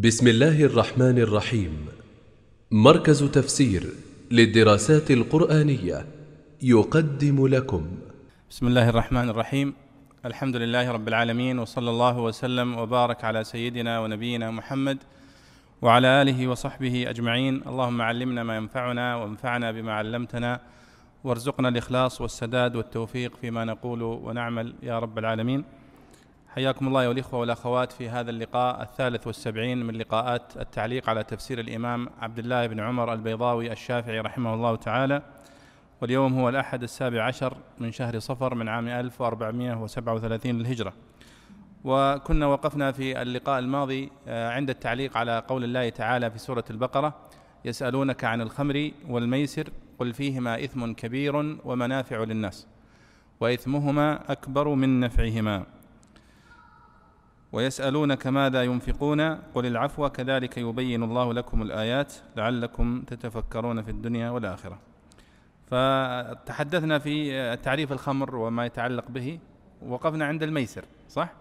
بسم الله الرحمن الرحيم. مركز تفسير للدراسات القرآنية يقدم لكم. بسم الله الرحمن الرحيم. الحمد لله رب العالمين وصلى الله وسلم وبارك على سيدنا ونبينا محمد وعلى آله وصحبه أجمعين. اللهم علمنا ما ينفعنا وانفعنا بما علمتنا وارزقنا الإخلاص والسداد والتوفيق فيما نقول ونعمل يا رب العالمين. حياكم الله أيها الإخوة والأخوات في هذا اللقاء الثالث والسبعين من لقاءات التعليق على تفسير الإمام عبد الله بن عمر البيضاوي الشافعي رحمه الله تعالى. واليوم هو الأحد السابع عشر من شهر صفر من عام 1437 للهجرة. وكنا وقفنا في اللقاء الماضي آه، عند التعليق على قول الله تعالى في سورة البقرة يسألونك عن الخمر والميسر قل فيهما إثم كبير ومنافع للناس وإثمهما أكبر من نفعهما. ويسألونك ماذا ينفقون؟ قل العفو. كذلك يبين الله لكم الآيات لعلكم تتفكرون في الدنيا والآخرة. فتحدثنا في تعريف الخمر وما يتعلق به. وقفنا عند الميسر صح؟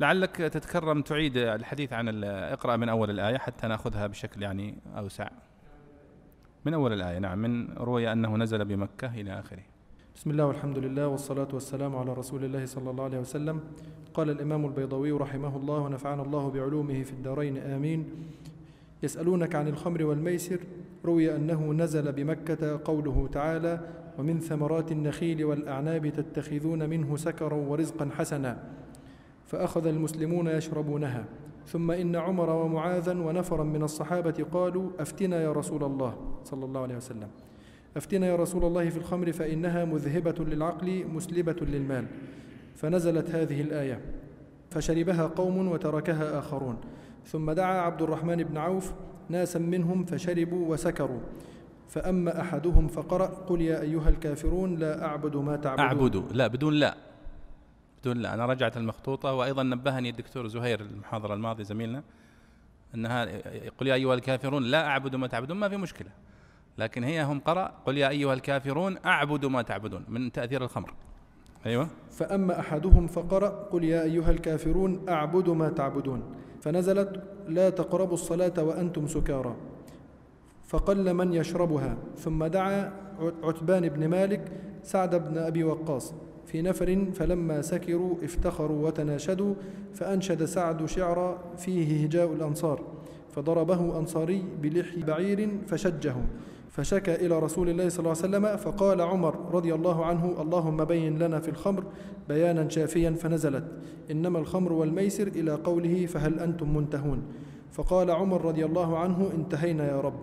لعلك تتكرم تعيد الحديث عن اقرأ من أول الآية حتى نأخذها بشكل يعني أوسع. من أول الآية؟ نعم من روي أنه نزل بمكة إلى آخره. بسم الله والحمد لله والصلاة والسلام على رسول الله صلى الله عليه وسلم. قال الإمام البيضوي رحمه الله ونفعنا الله بعلومه في الدارين. آمين. يسألونك عن الخمر والميسر. روي أنه نزل بمكة قوله تعالى ومن ثمرات النخيل والأعناب تتخذون منه سكرا ورزقا حسنا. فأخذ المسلمون يشربونها. ثم إن عمر ومعاذا ونفرا من الصحابة قالوا أفتنا يا رسول الله. صلى الله عليه وسلم. أفتنا يا رسول الله في الخمر فإنها مذهبة للعقل مسلبة للمال. فنزلت هذه الآية. فشربها قوم وتركها آخرون. ثم دعا عبد الرحمن بن عوف ناسا منهم فشربوا وسكروا. فأما أحدهم فقرأ قل يا أيها الكافرون لا أعبد ما تعبدون. أعبد. لا بدون لا. بدون لا. أنا رجعت المخطوطة وأيضا نبهني الدكتور زهير المحاضرة الماضية زميلنا أنها قل يا أيها الكافرون لا أعبد ما تعبدون. ما في مشكلة. لكن هي هم قرأ قل يا أيها الكافرون أعبد ما تعبدون من تأثير الخمر. أيوة. فأما أحدهم فقرأ قل يا أيها الكافرون أعبد ما تعبدون. فنزلت لا تقربوا الصلاة وأنتم سكارى. فقل من يشربها. ثم دعا عتبان بن مالك سعد بن أبي وقاص. في نفر فلما سكروا افتخروا وتناشدوا فأنشد سعد شعرا فيه هجاء الأنصار. فضربه أنصاري بلحي بعير فشجه فشكى إلى رسول الله صلى الله عليه وسلم فقال عمر رضي الله عنه اللهم بين لنا في الخمر بيانا شافيا فنزلت. إنما الخمر والميسر إلى قوله فهل أنتم منتهون؟ فقال عمر رضي الله عنه انتهينا يا رب.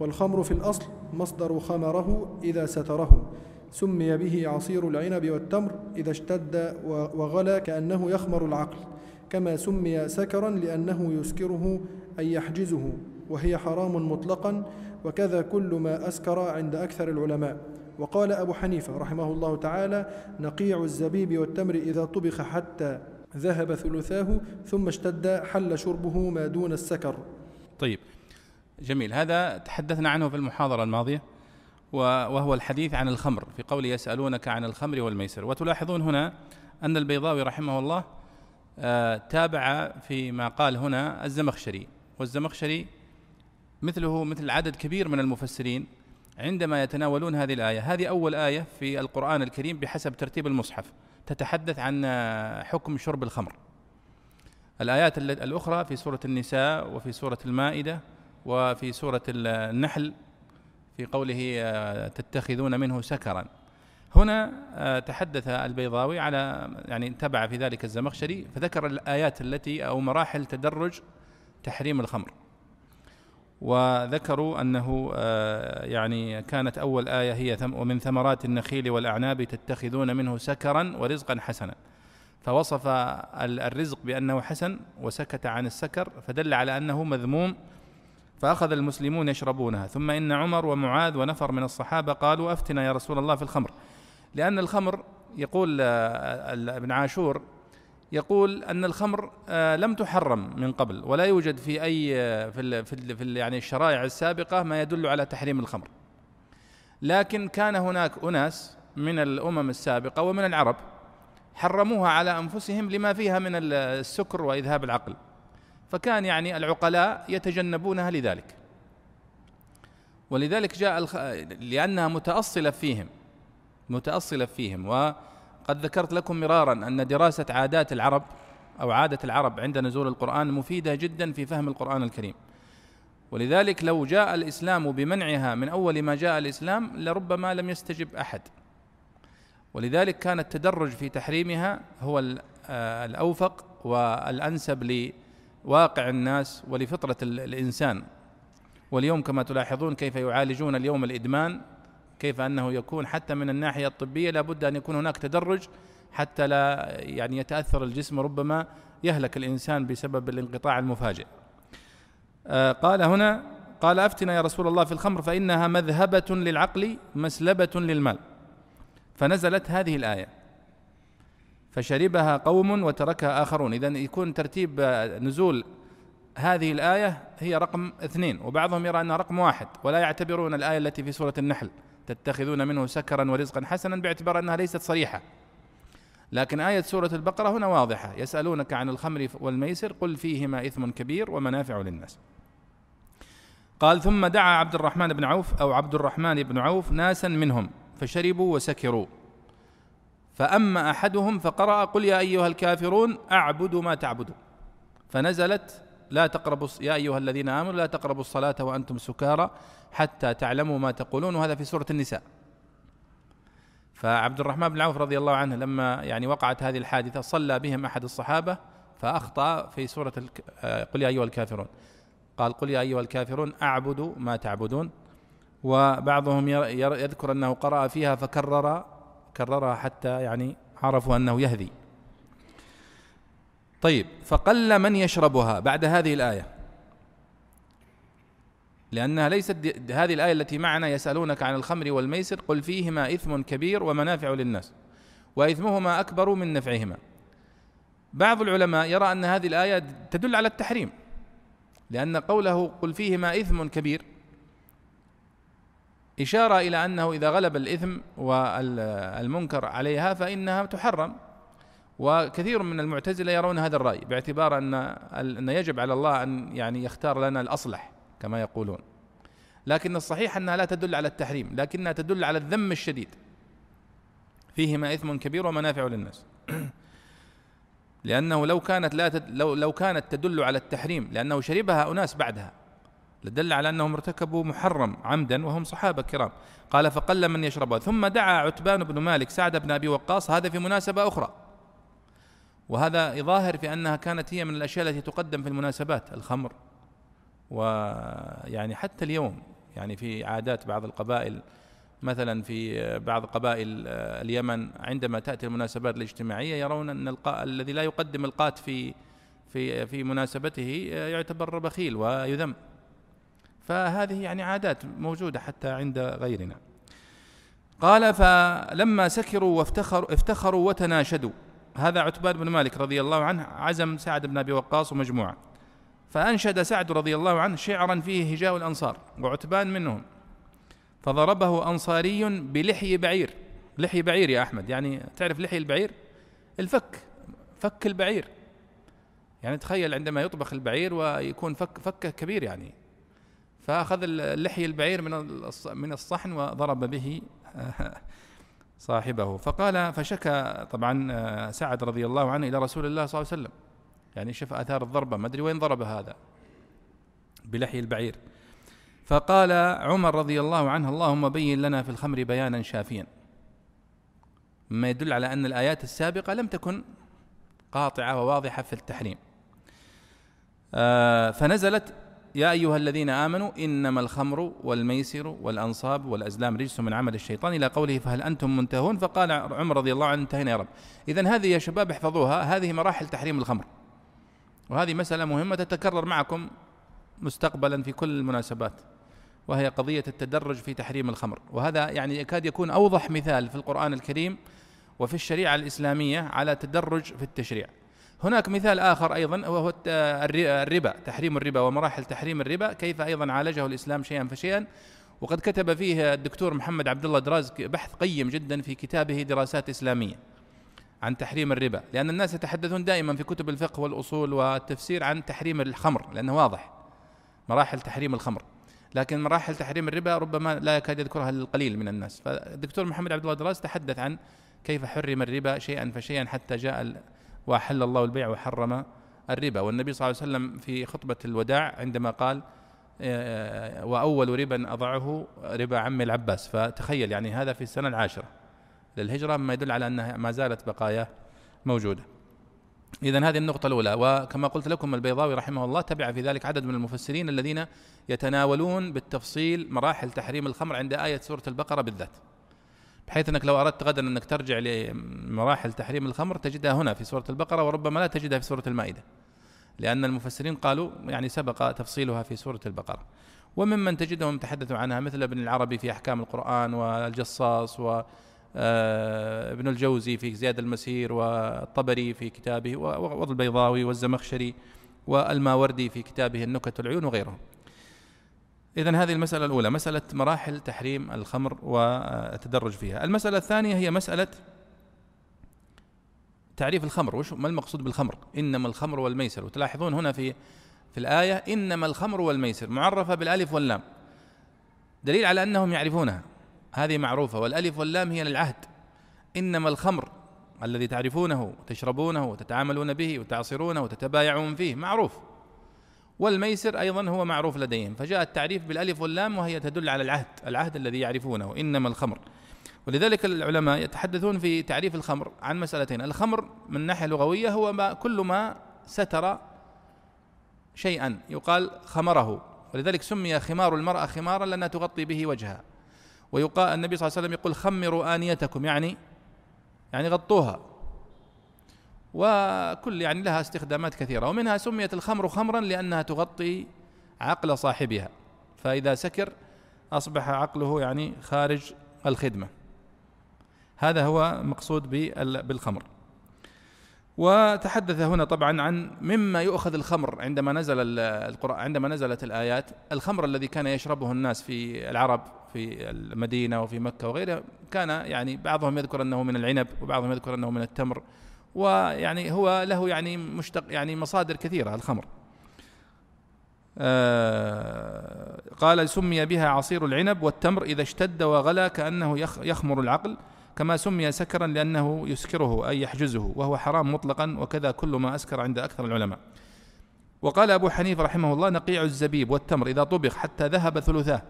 والخمر في الأصل مصدر خمره إذا ستره. سمي به عصير العنب والتمر إذا اشتد وغلى كأنه يخمر العقل. كما سمي سكرا لأنه يسكره أي يحجزه. وهي حرام مطلقا وكذا كل ما أسكر عند أكثر العلماء. وقال أبو حنيفة رحمه الله تعالى نقيع الزبيب والتمر إذا طبخ حتى ذهب ثلثاه ثم اشتد حل شربه ما دون السكر. طيب جميل. هذا تحدثنا عنه في المحاضرة الماضية وهو الحديث عن الخمر. في قول يسألونك عن الخمر والميسر. وتلاحظون هنا أن البيضاوي رحمه الله آه، تابع فيما قال هنا الزمخشري. والزمخشري مثله مثل عدد كبير من المفسرين عندما يتناولون هذه الآية. هذه أول آية في القرآن الكريم بحسب ترتيب المصحف. تتحدث عن حكم شرب الخمر. الآيات الأخرى في سورة النساء وفي سورة المائدة وفي سورة النحل في قوله آه، تتخذون منه سكرا. هنا آه، تحدث البيضاوي على يعني تبع في ذلك الزمخشري فذكر الآيات التي أو مراحل تدرج تحريم الخمر. وذكروا أنه آه، يعني كانت أول آية هي ومن ثمرات النخيل والأعناب تتخذون منه سكرا ورزقا حسنا. فوصف الرزق بأنه حسن وسكت عن السكر فدل على أنه مذموم فأخذ المسلمون يشربونها. ثم إن عمر ومعاذ ونفر من الصحابة قالوا أفتنا يا رسول الله في الخمر. لأن الخمر يقول آه، ابن عاشور يقول أن الخمر آه، لم تحرم من قبل ولا يوجد في أي آه، في ال في, ال في ال يعني الشرائع السابقة ما يدل على تحريم الخمر. لكن كان هناك أناس من الأمم السابقة ومن العرب حرموها على أنفسهم لما فيها من السكر وإذهاب العقل. فكان يعني العقلاء يتجنبونها لذلك. ولذلك جاء الخ... لأنها متأصلة فيهم متأصلة فيهم وقد ذكرت لكم مرارا أن دراسة عادات العرب أو عادة العرب عند نزول القرآن مفيدة جدا في فهم القرآن الكريم. ولذلك لو جاء الإسلام بمنعها من أول ما جاء الإسلام لربما لم يستجب أحد. ولذلك كان التدرج في تحريمها هو آه، الأوفق والأنسب لواقع الناس ولفطرة الإنسان. واليوم كما تلاحظون كيف يعالجون اليوم الإدمان كيف أنه يكون حتى من الناحية الطبية لابد أن يكون هناك تدرج حتى لا يعني يتأثر الجسم ربما يهلك الإنسان بسبب الانقطاع المفاجئ. آه، قال هنا قال أفتنا يا رسول الله في الخمر فإنها مذهبة للعقل مسلبة للمال. فنزلت هذه الآية. فشربها قوم وتركها آخرون. إذا يكون ترتيب نزول هذه الآية هي رقم اثنين وبعضهم يرى أنها رقم واحد ولا يعتبرون الآية التي في سورة النحل. تتخذون منه سكرا ورزقا حسنا باعتبار أنها ليست صريحة. لكن آية سورة البقرة هنا واضحة. يسألونك عن الخمر والميسر قل فيهما إثم كبير ومنافع للناس. قال ثم دعا عبد الرحمن بن عوف أو عبد الرحمن بن عوف ناسا منهم فشربوا وسكروا. فأما أحدهم فقرأ قل يا أيها الكافرون أعبد ما تعبدون. فنزلت لا تقربوا يا أيها الذين آمنوا لا تقربوا الصلاة وأنتم سكارى. حتى تعلموا ما تقولون وهذا في سورة النساء. فعبد الرحمن بن عوف رضي الله عنه لما يعني وقعت هذه الحادثة صلى بهم أحد الصحابة فأخطأ في سورة آه، قل يا أيها الكافرون. قال قل يا أيها الكافرون أعبد ما تعبدون. وبعضهم يذكر أنه قرأ فيها فكرر كررها حتى يعني عرفوا أنه يهدي. طيب فقل من يشربها؟ بعد هذه الآية. لأنها ليست هذه الآية التي معنا يسألونك عن الخمر والميسر قل فيهما إثم كبير ومنافع للناس وإثمهما أكبر من نفعهما. بعض العلماء يرى أن هذه الآية تدل على التحريم لأن قوله قل فيهما إثم كبير إشارة إلى أنه إذا غلب الإثم والمنكر عليها فإنها تحرم وكثير من المعتزلة يرون هذا الرأي باعتبار أن أن يجب على الله أن يعني يختار لنا الأصلح. كما يقولون. لكن الصحيح أنها لا تدل على التحريم لكنها تدل على الذم الشديد. فيهما إثم كبير ومنافع للناس. لأنه لو كانت لا تد لو لو كانت تدل على التحريم لأنه شربها أناس بعدها لدل على أنهم ارتكبوا محرم عمدا وهم صحابة كرام. قال فقل من يشربها. ثم دعا عتبان بن مالك سعد بن أبي وقاص هذا في مناسبة أخرى. وهذا يظاهر في أنها كانت هي من الأشياء التي تقدم في المناسبات الخمر. ويعني حتى اليوم يعني في عادات بعض القبائل مثلا في بعض قبائل اليمن عندما تأتي المناسبات الاجتماعية يرون أن الذي لا يقدم القات في في في مناسبته يعتبر بخيل ويذم. فهذه يعني عادات موجودة حتى عند غيرنا. قال فلما سكروا وافتخروا افتخروا وتناشدوا. هذا عتبان بن مالك رضي الله عنه عزم سعد بن أبي وقاص ومجموعة. فأنشد سعد رضي الله عنه شعرا فيه هجاء الأنصار وعتبان منهم. فضربه أنصاري بلحي بعير. لحي بعير يا أحمد يعني تعرف لحي البعير؟ الفك فك البعير. يعني تخيل عندما يطبخ البعير ويكون فك فكه كبير يعني. فأخذ لحي البعير من من الصحن وضرب به صاحبه. فقال فشكى طبعا سعد رضي الله عنه إلى رسول الله صلى الله عليه وسلم. يعني شاف آثار الضربة ما أدري وين ضرب هذا بلحي البعير. فقال عمر رضي الله عنه اللهم بين لنا في الخمر بيانا شافيا. مما يدل على أن الآيات السابقة لم تكن قاطعة وواضحة في التحريم. آه، فنزلت يا أيها الذين آمنوا إنما الخمر والميسر والأنصاب والأزلام رجس من عمل الشيطان. إلى قوله فهل أنتم منتهون؟ فقال عمر رضي الله عنه انتهينا يا رب. إذا هذه يا شباب احفظوها هذه مراحل تحريم الخمر. وهذه مسألة مهمة تتكرر معكم مستقبلا في كل المناسبات وهي قضية التدرج في تحريم الخمر. وهذا يعني يكاد يكون أوضح مثال في القرآن الكريم وفي الشريعة الإسلامية على تدرج في التشريع. هناك مثال آخر أيضا وهو الربا تحريم الربا ومراحل تحريم الربا كيف أيضا عالجه الإسلام شيئا فشيئا. وقد كتب فيه الدكتور محمد عبد الله دراز بحث قيم جدا في كتابه دراسات إسلامية. عن تحريم الربا لأن الناس يتحدثون دائما في كتب الفقه والأصول والتفسير عن تحريم الخمر لأنه واضح. مراحل تحريم الخمر. لكن مراحل تحريم الربا ربما لا يكاد يذكرها القليل من الناس. فالدكتور محمد عبد الله دراس تحدث عن كيف حرم الربا شيئا فشيئا حتى جاء وأحل الله البيع وحرم الربا. والنبي صلى الله عليه وسلم في خطبة الوداع عندما قال آه، وأول ربا أضعه ربا عم العباس. فتخيل يعني هذا في السنة العاشرة. للهجرة مما يدل على أنها ما زالت بقايا موجودة. إذا هذه النقطة الأولى. وكما قلت لكم البيضاوي رحمه الله تبع في ذلك عدد من المفسرين الذين يتناولون بالتفصيل مراحل تحريم الخمر عند آية سورة البقرة بالذات. بحيث أنك لو أردت غدا أنك ترجع لمراحل تحريم الخمر تجدها هنا في سورة البقرة وربما لا تجدها في سورة المائدة. لأن المفسرين قالوا يعني سبق تفصيلها في سورة البقرة. وممن تجدهم تحدثوا عنها مثل ابن العربي في أحكام القرآن والجصاص و ابن الجوزي في زياد المسير والطبري في كتابه والبيضاوي والزمخشري والماوردي في كتابه النكت العيون وغيرهم. إذا هذه المسألة الأولى مسألة مراحل تحريم الخمر والتدرج فيها. المسألة الثانية هي مسألة تعريف الخمر. وش ما المقصود بالخمر؟ إنما الخمر والميسر. وتلاحظون هنا في في الآية إنما الخمر والميسر معرفة بالألف واللام. دليل على أنهم يعرفونها. هذه معروفة والألف واللام هي للعهد. إنما الخمر الذي تعرفونه وتشربونه وتتعاملون به وتعصرونه وتتبايعون فيه معروف. والميسر أيضا هو معروف لديهم. فجاء التعريف بالألف واللام وهي تدل على العهد العهد الذي يعرفونه. إنما الخمر. ولذلك العلماء يتحدثون في تعريف الخمر عن مسألتين. الخمر من ناحية لغوية هو ما كل ما ستر شيئا. يقال خمره. ولذلك سمي خمار المرأة خمارا لأنها تغطي به وجهها. ويقال النبي صلى الله عليه وسلم يقول خمروا آنيتكم يعني يعني غطوها. وكل يعني لها استخدامات كثيرة. ومنها سميت الخمر خمرا لأنها تغطي عقل صاحبها. فإذا سكر أصبح عقله يعني خارج الخدمة. هذا هو مقصود بالخمر. وتحدث هنا طبعا عن مما يؤخذ الخمر عندما نزل القرآن عندما نزلت الآيات. الخمر الذي كان يشربه الناس في العرب في المدينة وفي مكة وغيرها كان يعني بعضهم يذكر أنه من العنب وبعضهم يذكر أنه من التمر ويعني هو له يعني مشتق يعني مصادر كثيرة الخمر. آه قال سمي بها عصير العنب والتمر إذا اشتد وغلى كأنه يخمر العقل. كما سمي سكرا لأنه يسكره أي يحجزه وهو حرام مطلقا وكذا كل ما أسكر عند أكثر العلماء. وقال أبو حنيفة رحمه الله نقيع الزبيب والتمر إذا طبخ حتى ذهب ثلثاه.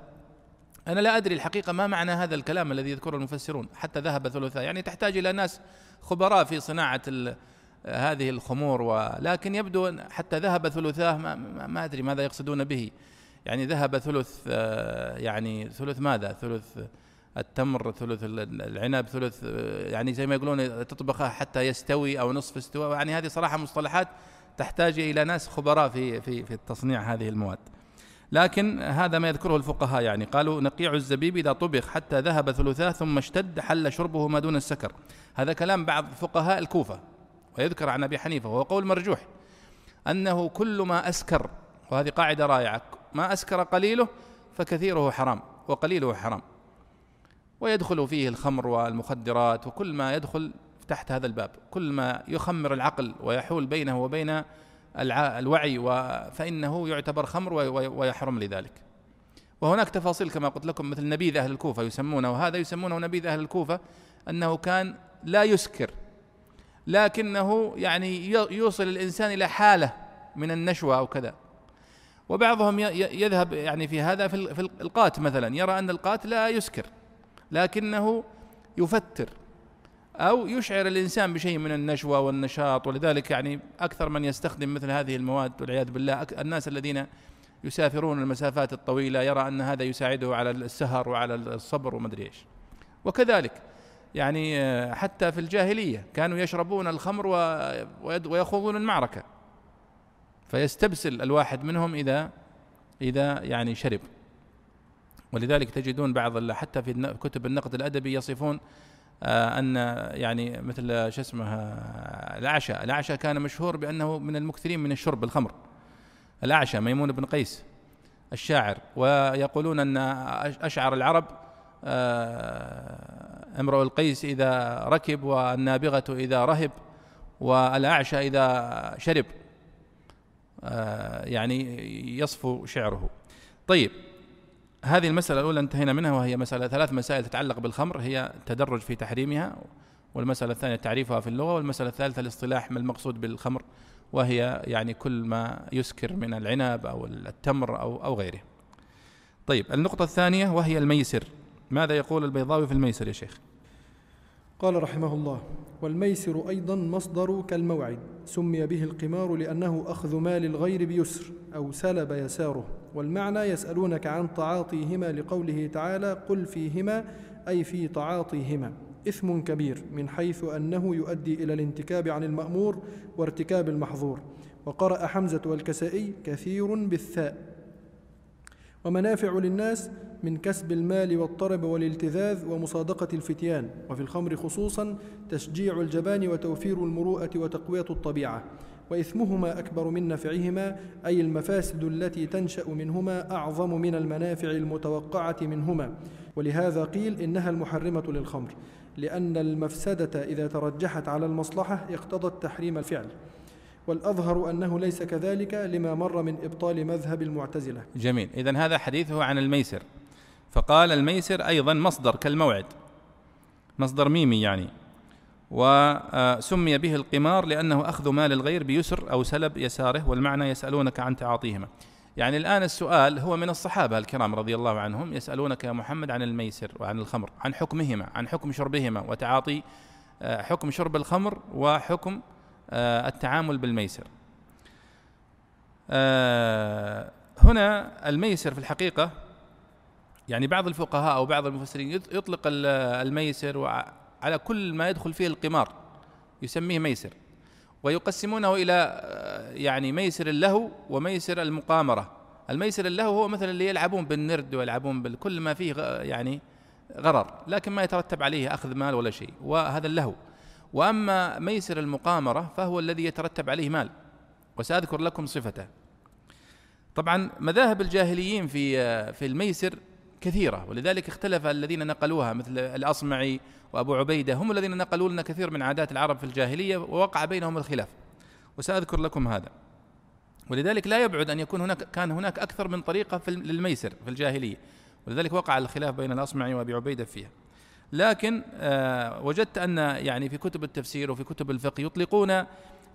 أنا لا أدري الحقيقة ما معنى هذا الكلام الذي يذكره المفسرون حتى ذهب ثلثاه. يعني تحتاج إلى ناس خبراء في صناعة هذه الخمور ولكن يبدو حتى ذهب ثلثاه ما, ما أدري ماذا يقصدون به. يعني ذهب ثلث آه، يعني ثلث ماذا؟ ثلث التمر ثلث العنب ثلث يعني زي ما يقولون تطبخه حتى يستوي أو نصف استواء يعني هذه صراحة مصطلحات تحتاج إلى ناس خبراء في في في تصنيع هذه المواد. لكن هذا ما يذكره الفقهاء يعني. قالوا نقيع الزبيب إذا طبخ حتى ذهب ثلثاه ثم اشتد حل شربه ما دون السكر. هذا كلام بعض فقهاء الكوفة. ويذكر عن أبي حنيفة وهو قول مرجوح. أنه كل ما أسكر وهذه قاعدة رائعة ما أسكر قليله فكثيره حرام وقليله حرام. ويدخل فيه الخمر والمخدرات وكل ما يدخل تحت هذا الباب كل ما يخمر العقل ويحول بينه وبين الوعي فإنه يعتبر خمر ويحرم لذلك. وهناك تفاصيل كما قلت لكم مثل نبيذ أهل الكوفة يسمونه وهذا يسمونه نبيذ أهل الكوفة أنه كان لا يسكر لكنه يعني يوصل الإنسان إلى حالة من النشوة أو كذا. وبعضهم يذهب يعني في هذا في القات مثلا يرى أن القات لا يسكر. لكنه يفتر أو يشعر الإنسان بشيء من النشوة والنشاط ولذلك يعني أكثر من يستخدم مثل هذه المواد والعياذ بالله الناس الذين يسافرون المسافات الطويلة يرى أن هذا يساعده على السهر وعلى الصبر ومدري إيش. وكذلك يعني آه، حتى في الجاهلية كانوا يشربون الخمر ويخوضون المعركة فيستبسل الواحد منهم إذا إذا يعني شرب. ولذلك تجدون بعض حتى في كتب النقد الأدبي يصفون آه، أن يعني مثل شو اسمه الأعشى الأعشى كان مشهور بأنه من المكثرين من الشرب الخمر. الأعشى ميمون بن قيس الشاعر. ويقولون أن أشعر العرب آه، امرؤ القيس إذا ركب والنابغة إذا رهب والأعشى إذا شرب. آه، يعني يصفو شعره. طيب هذه المسألة الأولى انتهينا منها وهي مسألة ثلاث مسائل تتعلق بالخمر هي تدرج في تحريمها والمسألة الثانية تعريفها في اللغة والمسألة الثالثة الاصطلاح ما المقصود بالخمر وهي يعني كل ما يسكر من العنب أو التمر أو أو غيره. طيب النقطة الثانية وهي الميسر ماذا يقول البيضاوي في الميسر يا شيخ؟ قال رحمه الله والميسر أيضا مصدر كالموعد سمي به القمار لأنه أخذ مال الغير بيسر أو سلب يساره. والمعنى يسألونك عن تعاطيهما لقوله تعالى قل فيهما أي في تعاطيهما. إثم كبير من حيث أنه يؤدي إلى الانتكاب عن المأمور وارتكاب المحظور. وقرأ حمزة والكسائي كثير بالثاء. ومنافع للناس من كسب المال والطرب والالتذاذ ومصادقة الفتيان وفي الخمر خصوصا تشجيع الجبان وتوفير المروءة وتقوية الطبيعة وإثمهما أكبر من نفعهما أي المفاسد التي تنشأ منهما أعظم من المنافع المتوقعة منهما. ولهذا قيل إنها المحرمة للخمر لأن المفسدة إذا ترجحت على المصلحة اقتضت تحريم الفعل. والأظهر أنه ليس كذلك لما مر من إبطال مذهب المعتزلة. جميل. إذن هذا حديثه عن الميسر. فقال الميسر أيضا مصدر كالموعد. مصدر ميمي يعني. وسمي به القمار لأنه أخذ مال الغير بيسر أو سلب يساره والمعنى يسألونك عن تعاطيهما. يعني الآن السؤال هو من الصحابة الكرام رضي الله عنهم يسألونك يا محمد عن الميسر وعن الخمر عن حكمهما عن حكم شربهما وتعاطي آه، حكم شرب الخمر وحكم آه، التعامل بالميسر. آه، هنا الميسر في الحقيقة يعني بعض الفقهاء أو بعض المفسرين يطلق الميسر على كل ما يدخل فيه القمار يسميه ميسر ويقسمونه إلى آه، يعني ميسر اللهو وميسر المقامرة. الميسر اللهو هو مثلا اللي يلعبون بالنرد ويلعبون بكل ما فيه يعني غرر لكن ما يترتب عليه أخذ مال ولا شيء وهذا اللهو وأما ميسر المقامرة فهو الذي يترتب عليه مال وسأذكر لكم صفته. طبعا مذاهب الجاهليين في آه، في الميسر كثيرة ولذلك اختلف الذين نقلوها مثل الأصمعي وأبو عبيدة هم الذين نقلوا لنا كثير من عادات العرب في الجاهلية ووقع بينهم الخلاف وسأذكر لكم هذا. ولذلك لا يبعد أن يكون هناك كان هناك أكثر من طريقة في للميسر في الجاهلية ولذلك وقع الخلاف بين الأصمعي وأبي عبيدة فيها. لكن آه وجدت أن يعني في كتب التفسير وفي كتب الفقه يطلقون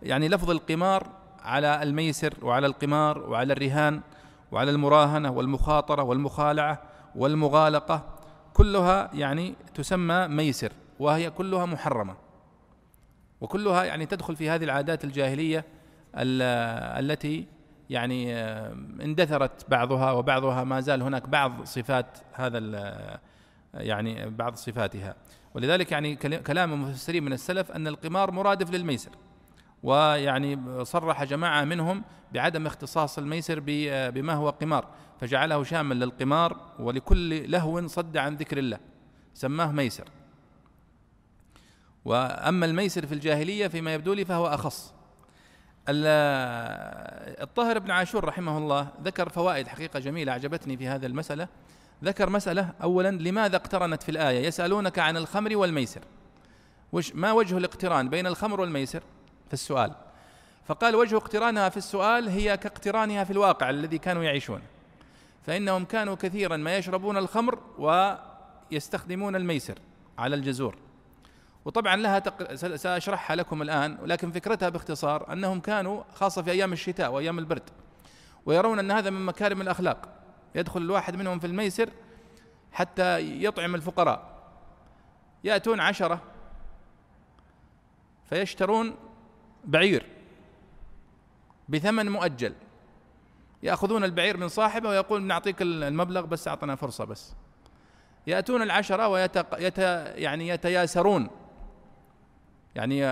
يعني لفظ القمار على الميسر وعلى القمار وعلى الرهان وعلى المراهنة والمخاطرة والمخالعة والمغالقة كلها يعني تسمى ميسر وهي كلها محرمة. وكلها يعني تدخل في هذه العادات الجاهلية التي يعني آه، اندثرت بعضها وبعضها ما زال هناك بعض صفات هذا يعني بعض صفاتها. ولذلك يعني كلام المفسرين من السلف أن القمار مرادف للميسر. ويعني صرح جماعة منهم بعدم اختصاص الميسر بما هو قمار فجعله شامل للقمار ولكل لهو صد عن ذكر الله سماه ميسر. وأما الميسر في الجاهلية فيما يبدو لي فهو أخص. الطاهر بن عاشور رحمه الله ذكر فوائد حقيقة جميلة أعجبتني في هذه المسألة. ذكر مسألة اولا لماذا اقترنت في الآية؟ يسألونك عن الخمر والميسر. وش ما وجه الاقتران بين الخمر والميسر؟ في السؤال. فقال وجه اقترانها في السؤال هي كاقترانها في الواقع الذي كانوا يعيشون. فإنهم كانوا كثيرا ما يشربون الخمر ويستخدمون الميسر على الجزور. وطبعا لها تق... سأشرحها لكم الآن ولكن فكرتها باختصار أنهم كانوا خاصة في أيام الشتاء وأيام البرد ويرون أن هذا من مكارم الأخلاق. يدخل الواحد منهم في الميسر حتى يطعم الفقراء. يأتون عشرة فيشترون بعير بثمن مؤجل. يأخذون البعير من صاحبه ويقول نعطيك المبلغ بس أعطنا فرصة بس. يأتون العشرة ويت يت يعني يتياسرون. يعني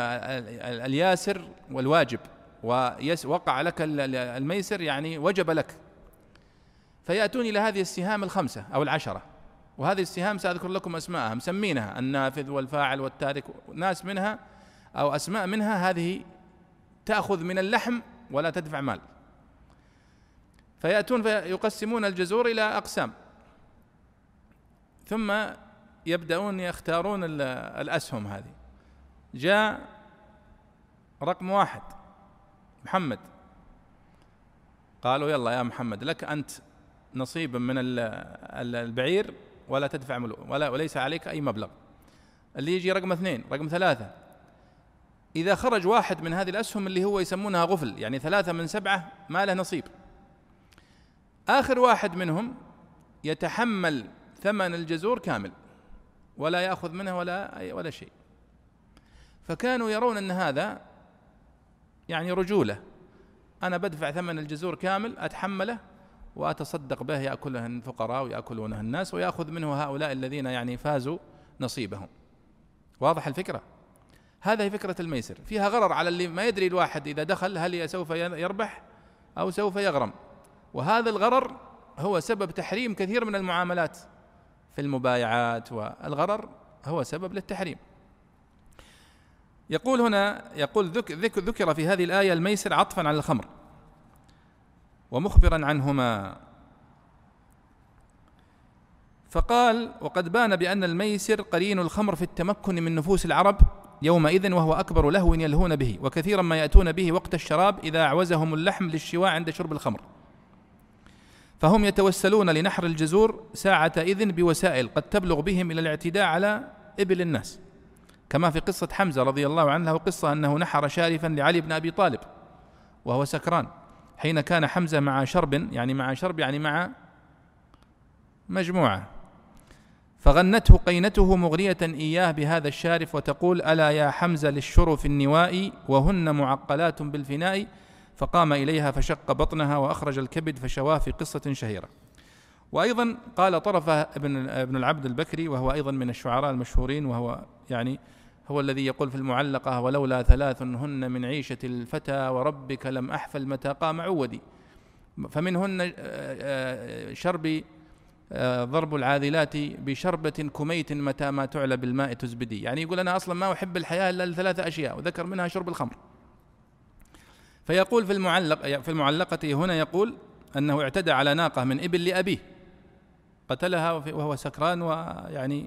الياسر والواجب. ووقع لك الميسر يعني وجب لك. فيأتون إلى هذه السهام الخمسة أو العشرة. وهذه السهام سأذكر لكم أسماءها مسمينها النافذ والفاعل والتارك. ناس منها أو أسماء منها هذه تأخذ من اللحم ولا تدفع مال. فيأتون فيقسمون الجزور إلى أقسام. ثم يبدأون يختارون الأسهم هذه. جاء رقم واحد محمد. قالوا يلا يا محمد لك أنت نصيب من البعير ولا تدفع ولا وليس عليك أي مبلغ. اللي يجي رقم اثنين رقم ثلاثة. إذا خرج واحد من هذه الأسهم اللي هو يسمونها غفل يعني ثلاثة من سبعة ما له نصيب. آخر واحد منهم يتحمل ثمن الجزور كامل ولا يأخذ منه ولا ولا شيء. فكانوا يرون أن هذا يعني رجولة. أنا بدفع ثمن الجزور كامل أتحمله وأتصدق به يأكله الفقراء ويأكلونه الناس ويأخذ منه هؤلاء الذين يعني فازوا نصيبهم. واضح الفكرة؟ هذه فكرة الميسر. فيها غرر على اللي ما يدري الواحد إذا دخل هل سوف يربح أو سوف يغرم. وهذا الغرر هو سبب تحريم كثير من المعاملات في المبايعات والغرر هو سبب للتحريم. يقول هنا يقول ذكر, ذكر في هذه الآية الميسر عطفا على الخمر ومخبرا عنهما. فقال وقد بان بأن الميسر قرين الخمر في التمكن من نفوس العرب يومئذ وهو أكبر لهو يلهون به وكثيرا ما يأتون به وقت الشراب إذا أعوزهم اللحم للشواء عند شرب الخمر. فهم يتوسلون لنحر الجزور ساعة إذن بوسائل قد تبلغ بهم إلى الاعتداء على إبل الناس. كما في قصة حمزة رضي الله عنه قصة أنه نحر شارفا لعلي بن أبي طالب وهو سكران. حين كان حمزة مع شرب يعني مع شرب يعني مع مجموعة. فغنته قينته مغرية إياه بهذا الشارف وتقول ألا يا حمزة للشرف النواء؟ وهن معقلات بالفناء. فقام إليها فشق بطنها وأخرج الكبد فشواه في قصة شهيرة. وأيضا قال طرفة ابن, ابن العبد البكري وهو أيضا من الشعراء المشهورين وهو يعني هو الذي يقول في المعلقة ولولا ثلاث هن من عيشة الفتى وربك لم أحفل متى قام عودي. فمنهن آه، آه، شرب ضرب العاذلات بشربة كميت متى ما تعلى بالماء تزبدي. يعني يقول أنا أصلا ما أحب الحياة إلا لثلاثة أشياء وذكر منها شرب الخمر. فيقول في المعلق في المعلقة هنا يقول أنه اعتدى على ناقة من إبل لأبيه. قتلها وهو سكران ويعني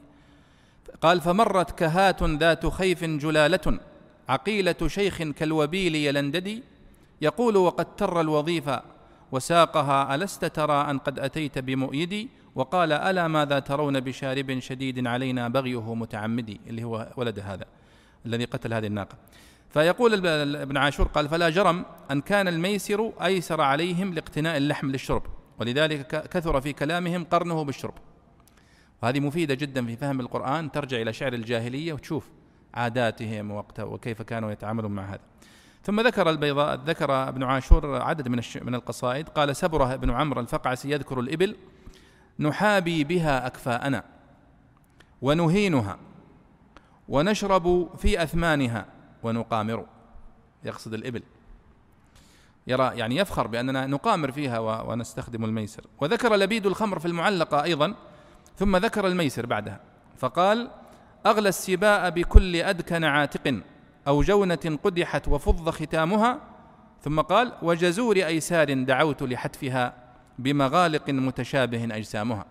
قال فمرت كهات ذات خيف جلالة. عقيلة شيخ كالوبيل يلنددي. يقول وقد تر الوظيفة وساقها ألست ترى أن قد أتيت بمؤيدي؟ وقال ألا ماذا ترون بشارب شديد علينا بغيه متعمدي؟ اللي هو ولد هذا الذي قتل هذه الناقة. فيقول ابن عاشور قال فلا جرم أن كان الميسر أيسر عليهم لاقتناء اللحم للشرب ولذلك كثر في كلامهم قرنه بالشرب. وهذه مفيدة جدا في فهم القرآن ترجع إلى شعر الجاهلية وتشوف عاداتهم وقتها وكيف كانوا يتعاملون مع هذا. ثم ذكر البيضاء ذكر ابن عاشور عدد من من القصائد. قال سبرة ابن عمرو الفقعسي يذكر الإبل نحابي بها أكفاءنا ونهينها ونشرب في أثمانها ونقامر. يقصد الإبل. يرى يعني يفخر بأننا نقامر فيها ونستخدم الميسر. وذكر لبيد الخمر في المعلقة أيضا ثم ذكر الميسر بعدها. فقال أغلى السباء بكل أدكن عاتق. أو جونة قدحت وفض ختامها ثم قال وجزور أيسار دعوت لحتفها بمغالق متشابه أجسامها.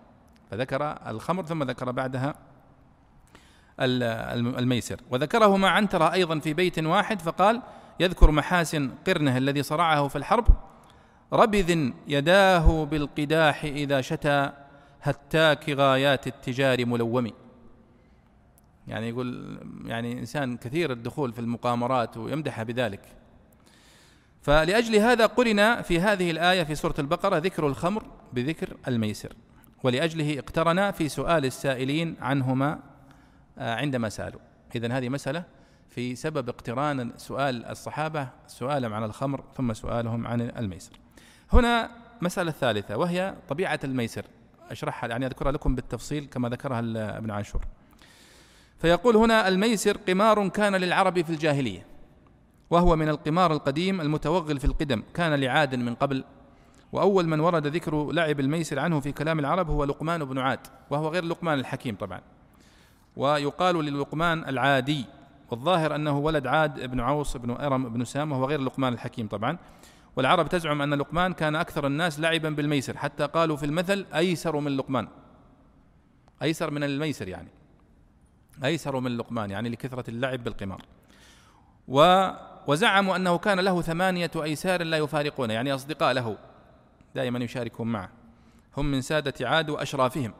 فذكر الخمر ثم ذكر بعدها الميسر. وذكره مع عنترة أيضا في بيت واحد فقال يذكر محاسن قرنه الذي صرعه في الحرب ربذ يداه بالقداح إذا شتى هتاك غايات التجار ملوم يعني يقول يعني إنسان كثير الدخول في المقامرات ويمدح بذلك. فلأجل هذا قرن في هذه الآية في سورة البقرة ذكر الخمر بذكر الميسر ولأجله اقترن في سؤال السائلين عنهما آه، عندما سألوا. إذن هذه مسألة في سبب اقتران سؤال الصحابة سؤالهم عن الخمر ثم سؤالهم عن الميسر. هنا مسألة ثالثة وهي طبيعة الميسر. أشرحها يعني أذكرها لكم بالتفصيل كما ذكرها ابن عاشور. فيقول هنا الميسر قمار كان للعرب في الجاهلية وهو من القمار القديم المتوغل في القدم كان لعاد من قبل. وأول من ورد ذكر لعب الميسر عنه في كلام العرب هو لقمان بن عاد وهو غير لقمان الحكيم طبعا. ويقال للقمان العادي والظاهر أنه ولد عاد بن عوص بن أرم بن سام وهو غير لقمان الحكيم طبعا. والعرب تزعم أن لقمان كان أكثر الناس لعبا بالميسر حتى قالوا في المثل أيسر من لقمان أيسر من الميسر يعني. أيسر من لقمان يعني لكثرة اللعب بالقمار. و وزعموا أنه كان له ثمانية أيسار لا يفارقونه يعني أصدقاء له دائما يشاركون معه. هم من سادة عاد وأشرافهم.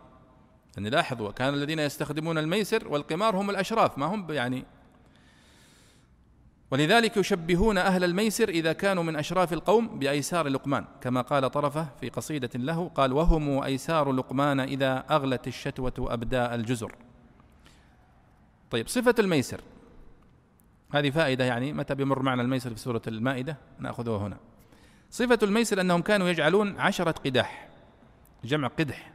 يعني لاحظوا كان الذين يستخدمون الميسر والقمار هم الأشراف ما هم يعني ولذلك يشبهون أهل الميسر إذا كانوا من أشراف القوم بأيسار لقمان. كما قال طرفة في قصيدة له قال وهم أيسار لقمان إذا أغلت الشتوة أبداء الجزر. طيب صفة الميسر. هذه فائدة يعني متى بيمر معنا الميسر في سورة المائدة؟ نأخذه هنا. صفة الميسر أنهم كانوا يجعلون عشرة قداح جمع قدح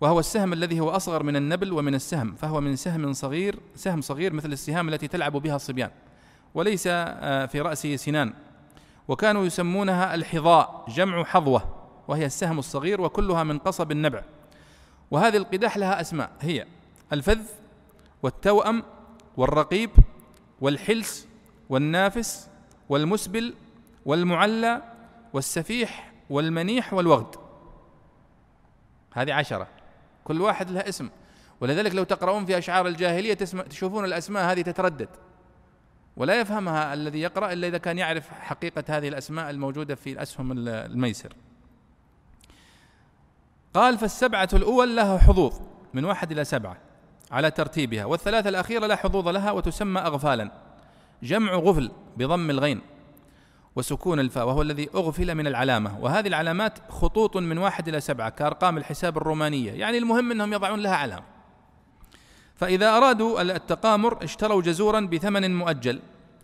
وهو السهم الذي هو أصغر من النبل ومن السهم فهو من سهم صغير سهم صغير مثل السهام التي تلعب بها الصبيان وليس آه، في رأسه سنان. وكانوا يسمونها الحظاء جمع حظوة وهي السهم الصغير وكلها من قصب النبع. وهذه القداح لها أسماء هي الفذ والتوأم والرقيب والحلس والنافس والمسبل والمعلى والسفيح والمنيح والوغد. هذه عشرة. كل واحد له اسم. ولذلك لو تقرؤون في أشعار الجاهلية تشوفون الأسماء هذه تتردد. ولا يفهمها الذي يقرأ إلا إذا كان يعرف حقيقة هذه الأسماء الموجودة في الأسهم الميسر. قال فالسبعة الأول لها حظوظ من واحد إلى سبعة. على ترتيبها. والثلاثة الأخيرة لا حظوظ لها وتسمى أغفالا. جمع غفل بضم الغين وسكون الفاء وهو الذي أغفل من العلامة. وهذه العلامات خطوط من واحد إلى سبعة كأرقام الحساب الرومانية. يعني المهم أنهم يضعون لها علامة. فإذا أرادوا التقامر اشتروا جزورا بثمن مؤجل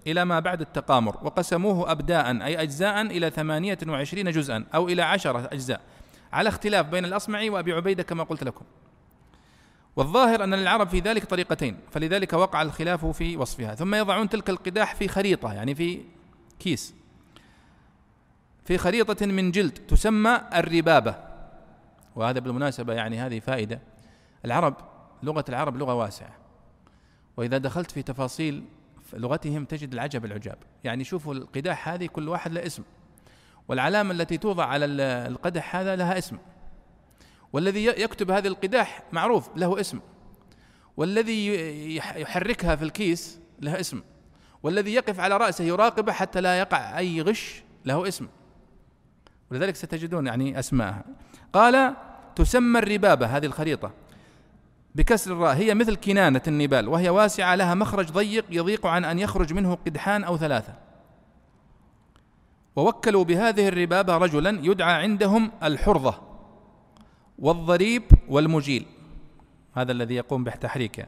إلى ما بعد التقامر وقسموه أبداء أي أجزاء إلى ثمانية وعشرين جزءا أو إلى عشرة أجزاء. على اختلاف بين الأصمعي وأبي عبيدة كما قلت لكم. والظاهر أن للعرب في ذلك طريقتين فلذلك وقع الخلاف في وصفها. ثم يضعون تلك القداح في خريطة يعني في كيس. في خريطة من جلد تسمى الربابة. وهذا بالمناسبة يعني هذه فائدة. العرب لغة العرب لغة واسعة. وإذا دخلت في تفاصيل لغتهم تجد العجب العجاب. يعني شوفوا القداح هذه كل واحد له اسم. والعلامة التي توضع على القدح هذا لها اسم. والذي يكتب هذه القداح معروف له اسم. والذي يحركها في الكيس له اسم. والذي يقف على رأسه يراقبه حتى لا يقع أي غش له اسم. ولذلك ستجدون يعني أسماءها قال تسمى الربابة هذه الخريطة. بكسر الراء. هي مثل كنانة النبال وهي واسعة لها مخرج ضيق يضيق عن أن يخرج منه قدحان أو ثلاثة. ووكلوا بهذه الربابة رجلا يدعى عندهم الحرظة. والضريب والمجيل هذا الذي يقوم بتحريكها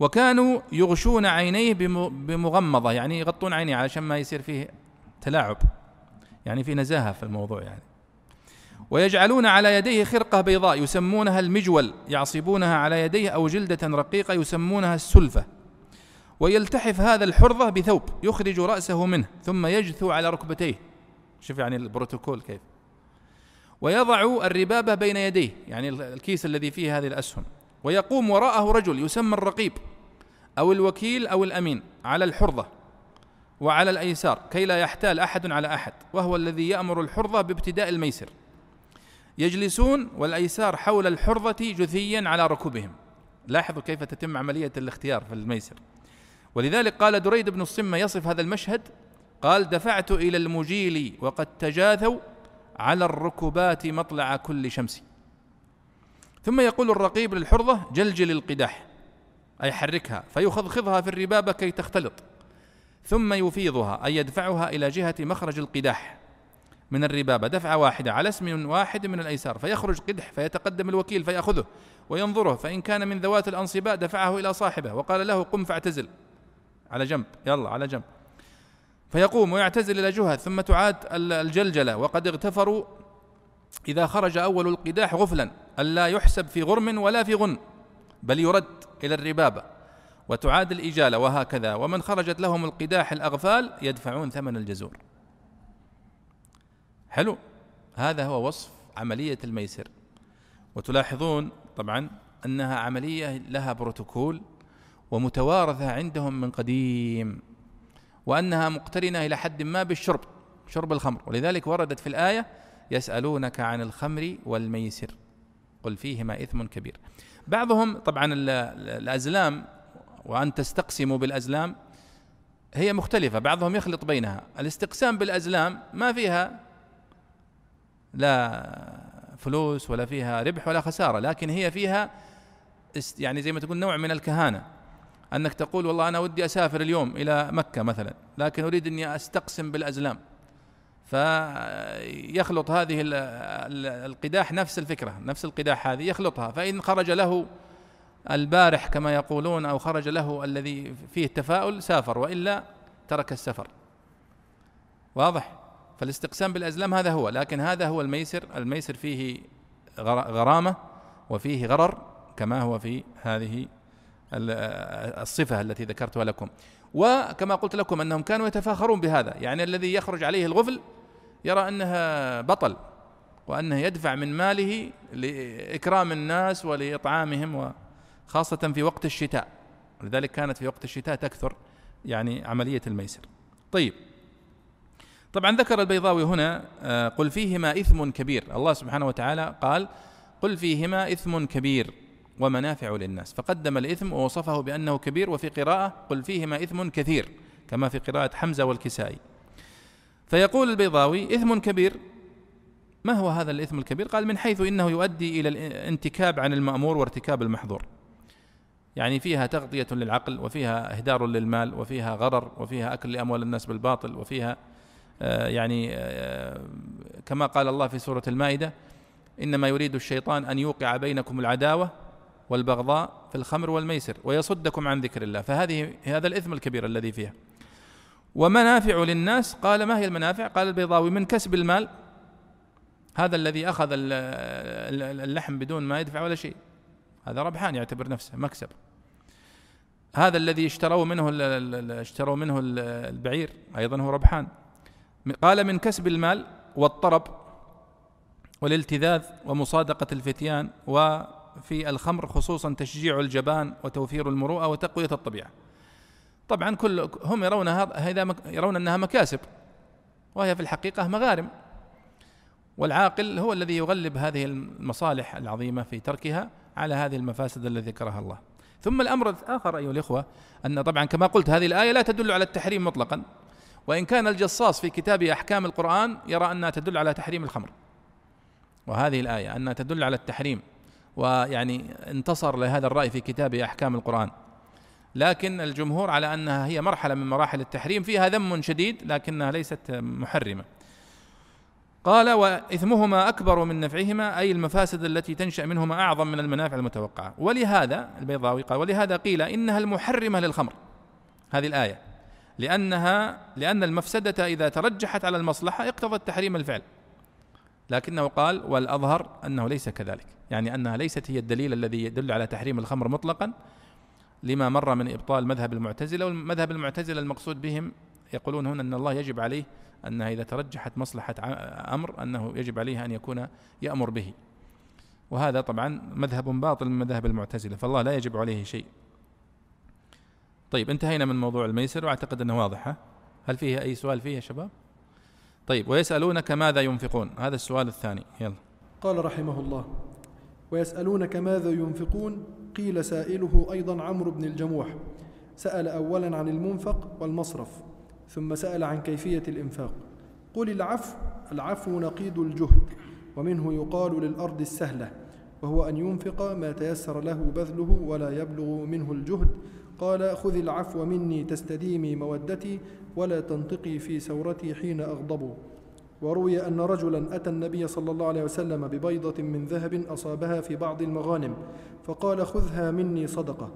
وكانوا يغشون عينيه بمغمضة يعني يغطون عينيه علشان ما يصير فيه تلاعب. يعني في نزاهة في الموضوع يعني. ويجعلون على يديه خرقة بيضاء يسمونها المجول يعصبونها على يديه أو جلدة رقيقة يسمونها السلفة. ويلتحف هذا الحرظة بثوب يخرج رأسه منه ثم يجثو على ركبتيه. شوف يعني البروتوكول كيف. ويضع الربابة بين يديه يعني الكيس الذي فيه هذه الأسهم. ويقوم وراءه رجل يسمى الرقيب أو الوكيل أو الأمين على الحرظة وعلى الأيسار كي لا يحتال أحد على أحد وهو الذي يأمر الحرظة بابتداء الميسر. يجلسون والأيسار حول الحرظة جثيا على ركبهم لاحظوا كيف تتم عملية الاختيار في الميسر. ولذلك قال دريد بن الصمة يصف هذا المشهد قال دفعت إلى المجيل وقد تجاثوا على الركبات مطلع كل شمس. ثم يقول الرقيب للحرظة جلجل القداح. أي حركها فيخضخضها في الربابة كي تختلط. ثم يفيضها أي يدفعها إلى جهة مخرج القداح. من الربابة دفعة واحدة على اسم واحد من الأيسار. فيخرج قدح فيتقدم الوكيل فيأخذه. وينظره فإن كان من ذوات الأنصباء دفعه إلى صاحبه. وقال له قم فاعتزل. على جنب يلا على جنب. فيقوم ويعتزل إلى جهة ثم تعاد الجلجلة. وقد اغتفروا إذا خرج أول القداح غفلا ألا يحسب في غرم ولا في غن بل يرد إلى الربابة. وتعاد الإجالة وهكذا. ومن خرجت لهم القداح الأغفال يدفعون ثمن الجزور. حلو. هذا هو وصف عملية الميسر. وتلاحظون طبعا أنها عملية لها بروتوكول ومتوارثة عندهم من قديم. وأنها مقترنة إلى حد ما بالشرب شرب الخمر. ولذلك وردت في الآية يسألونك عن الخمر والميسر قل فيهما إثم كبير. بعضهم طبعا الأزلام وأن تستقسموا بالأزلام هي مختلفة بعضهم يخلط بينها. الاستقسام بالأزلام ما فيها لا فلوس ولا فيها ربح ولا خسارة لكن هي فيها يعني زي ما تقول نوع من الكهانة. أنك تقول والله أنا ودي أسافر اليوم إلى مكة مثلا لكن أريد أني أستقسم بالأزلام. فيخلط هذه القداح نفس الفكرة نفس القداح هذه يخلطها. فإن خرج له البارح كما يقولون أو خرج له الذي فيه التفاؤل سافر وإلا ترك السفر. واضح؟ فالاستقسام بالأزلام هذا هو لكن هذا هو الميسر. الميسر فيه غرامة وفيه غرر كما هو في هذه الصفة التي ذكرتها لكم. وكما قلت لكم أنهم كانوا يتفاخرون بهذا. يعني الذي يخرج عليه الغفل يرى أنها بطل وأنه يدفع من ماله لإكرام الناس ولإطعامهم وخاصة في وقت الشتاء. لذلك كانت في وقت الشتاء تكثر يعني عملية الميسر. طيب. طبعا ذكر البيضاوي هنا آه، قل فيهما إثم كبير. الله سبحانه وتعالى قال قل فيهما إثم كبير. ومنافع للناس. فقدم الإثم ووصفه بأنه كبير وفي قراءة قل فيهما إثم كثير كما في قراءة حمزة والكسائي. فيقول البيضاوي إثم كبير. ما هو هذا الإثم الكبير؟ قال من حيث إنه يؤدي إلى الانتكاب عن المأمور وارتكاب المحظور. يعني فيها تغطية للعقل وفيها إهدار للمال وفيها غرر وفيها أكل لأموال الناس بالباطل وفيها آه، يعني آه، كما قال الله في سورة المائدة إنما يريد الشيطان أن يوقع بينكم العداوة والبغضاء في الخمر والميسر ويصدكم عن ذكر الله. فهذه هذا الإثم الكبير الذي فيها. ومنافع للناس قال ما هي المنافع؟ قال البيضاوي من كسب المال هذا الذي أخذ اللحم بدون ما يدفع ولا شيء. هذا ربحان يعتبر نفسه مكسب. هذا الذي اشتروا منه اشتروا منه البعير أيضا هو ربحان. قال من كسب المال والطرب والالتذاذ ومصادقة الفتيان وفي الخمر خصوصا تشجيع الجبان وتوفير المروءة وتقوية الطبيعة. طبعا كل هم يرون هذا يرون أنها مكاسب وهي في الحقيقة مغارم. والعاقل هو الذي يغلب هذه المصالح العظيمة في تركها على هذه المفاسد التي ذكرها الله. ثم الأمر الآخر أيها الإخوة أن طبعا كما قلت هذه الآية لا تدل على التحريم مطلقا. وإن كان الجصاص في كتاب أحكام القرآن يرى أنها تدل على تحريم الخمر. وهذه الآية أنها تدل على التحريم. ويعني انتصر لهذا الرأي في كتاب أحكام القرآن. لكن الجمهور على أنها هي مرحلة من مراحل التحريم فيها ذم شديد لكنها ليست محرمة. قال وإثمهما أكبر من نفعهما أي المفاسد التي تنشأ منهما أعظم من المنافع المتوقعة. ولهذا البيضاوي قال ولهذا قيل إنها المحرمة للخمر. هذه الآية. لأنها لأن المفسدة إذا ترجحت على المصلحة اقتضت تحريم الفعل. لكنه قال والأظهر أنه ليس كذلك. يعني أنها ليست هي الدليل الذي يدل على تحريم الخمر مطلقا لما مر من إبطال مذهب المعتزلة والمذهب المعتزلة المقصود بهم يقولون هنا أن الله يجب عليه أنها إذا ترجحت مصلحة أمر أنه يجب عليه أن يكون يأمر به. وهذا طبعا مذهب باطل من مذاهب المعتزلة فالله لا يجب عليه شيء. طيب انتهينا من موضوع الميسر وأعتقد أنه واضح. هل فيه أي سؤال فيه يا شباب؟ طيب ويسألونك ماذا ينفقون؟ هذا السؤال الثاني. يلا. قال رحمه الله ويسألونك ماذا ينفقون؟ قيل سائله أيضا عمرو بن الجموح. سأل أولا عن المنفق والمصرف ثم سأل عن كيفية الإنفاق. قل العفو العفو نقيض الجهد ومنه يقال للأرض السهلة. وهو أن ينفق ما تيسر له بذله ولا يبلغ منه الجهد. قال خذ العفو مني تستديمي مودتي ولا تنطقي في سورتي حين أغضب وروي أن رجلا أتى النبي صلى الله عليه وسلم ببيضة من ذهب أصابها في بعض المغانم فقال خذها مني صدقة.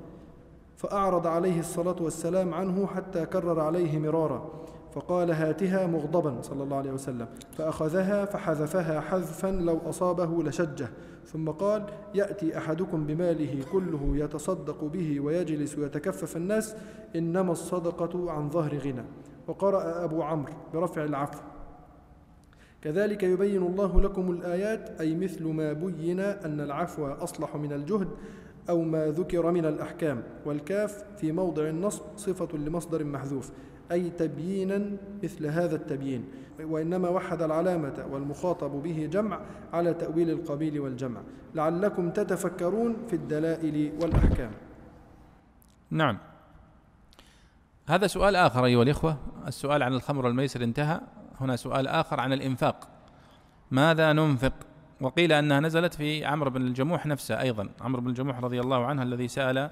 فأعرض عليه الصلاة والسلام عنه حتى كرر عليه مرارا. فقال هاتها مغضبا صلى الله عليه وسلم. فأخذها فحذفها حذفا لو أصابه لشجة. ثم قال يأتي أحدكم بماله كله يتصدق به ويجلس ويتكفف الناس إنما الصدقة عن ظهر غنى. وقرأ أبو عمرو برفع العفو. كذلك يبين الله لكم الآيات أي مثل ما بين أن العفو أصلح من الجهد أو ما ذكر من الأحكام. والكاف في موضع النصب صفة لمصدر محذوف. أي تبيينا مثل هذا التبيين وإنما وحد العلامة والمخاطب به جمع على تأويل القبيل والجمع. لعلكم تتفكرون في الدلائل والأحكام. نعم. هذا سؤال آخر أيها الإخوة. السؤال عن الخمر والميسر انتهى. هنا سؤال آخر عن الإنفاق. ماذا ننفق؟ وقيل أنها نزلت في عمرو بن الجموح نفسه أيضا. عمرو بن الجموح رضي الله عنه الذي سأل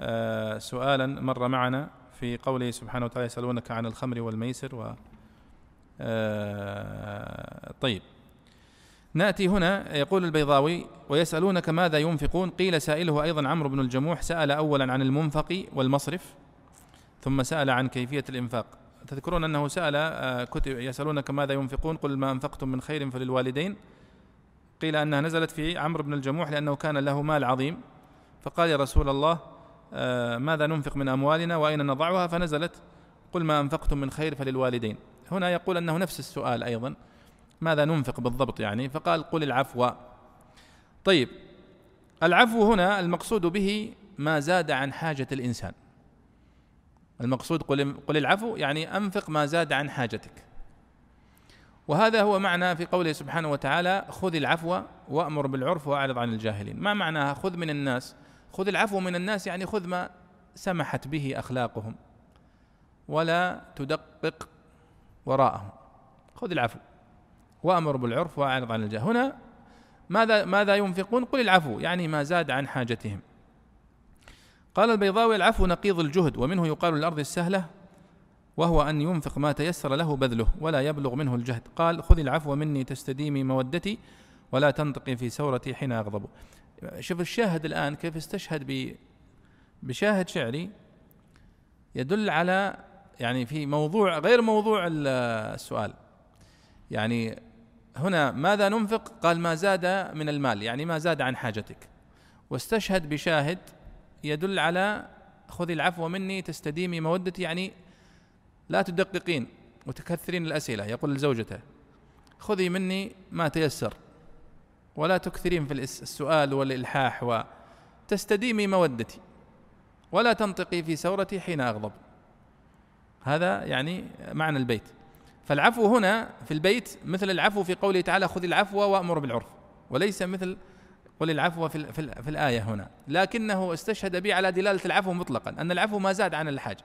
آه، سؤالا مر معنا. في قوله سبحانه وتعالى يسألونك عن الخمر والميسر و آه، طيب. نأتي هنا يقول البيضاوي ويسألونك ماذا ينفقون؟ قيل سائله أيضا عمرو بن الجموح سأل اولا عن المنفق والمصرف ثم سأل عن كيفية الإنفاق. تذكرون أنه سأل آه، كتب يسألونك ماذا ينفقون؟ قل ما أنفقتم من خير فللوالدين. قيل أنها نزلت في عمرو بن الجموح لأنه كان له مال عظيم. فقال يا رسول الله ماذا ننفق من أموالنا وأين نضعها؟ فنزلت قل ما أنفقتم من خير فللوالدين. هنا يقول أنه نفس السؤال أيضا. ماذا ننفق بالضبط يعني؟ فقال قل العفو. طيب العفو هنا المقصود به ما زاد عن حاجة الإنسان. المقصود قل, قل العفو يعني أنفق ما زاد عن حاجتك. وهذا هو معنى في قوله سبحانه وتعالى خذ العفو وأمر بالعرف وأعرض عن الجاهلين. ما معناها؟ خذ من الناس خذ العفو من الناس يعني خذ ما سمحت به أخلاقهم ولا تدقق وراءهم. خذ العفو وأمر بالعرف وأعرض عن الجاه هنا ماذا ماذا ينفقون؟ قل العفو يعني ما زاد عن حاجتهم. قال البيضاوي العفو نقيض الجهد ومنه يقال الأرض السهلة وهو أن ينفق ما تيسر له بذله ولا يبلغ منه الجهد. قال خذ العفو مني تستديمي مودتي ولا تنطقي في سورتي حين أغضب. شوف الشاهد الآن كيف استشهد بشاهد شعري يدل على يعني في موضوع غير موضوع السؤال. يعني هنا ماذا ننفق؟ قال ما زاد من المال يعني ما زاد عن حاجتك. واستشهد بشاهد يدل على خذي العفو مني تستديمي مودتي يعني لا تدققين وتكثرين الأسئلة يقول لزوجته خذي مني ما تيسر. ولا تكثرين في السؤال والإلحاح وتستديمي مودتي ولا تنطقي في سورتي حين أغضب. هذا يعني معنى البيت. فالعفو هنا في البيت مثل العفو في قوله تعالى خذ العفو وأمر بالعرف وليس مثل قل العفو في, في, في الآية هنا. لكنه استشهد به على دلالة العفو مطلقا أن العفو ما زاد عن الحاجة.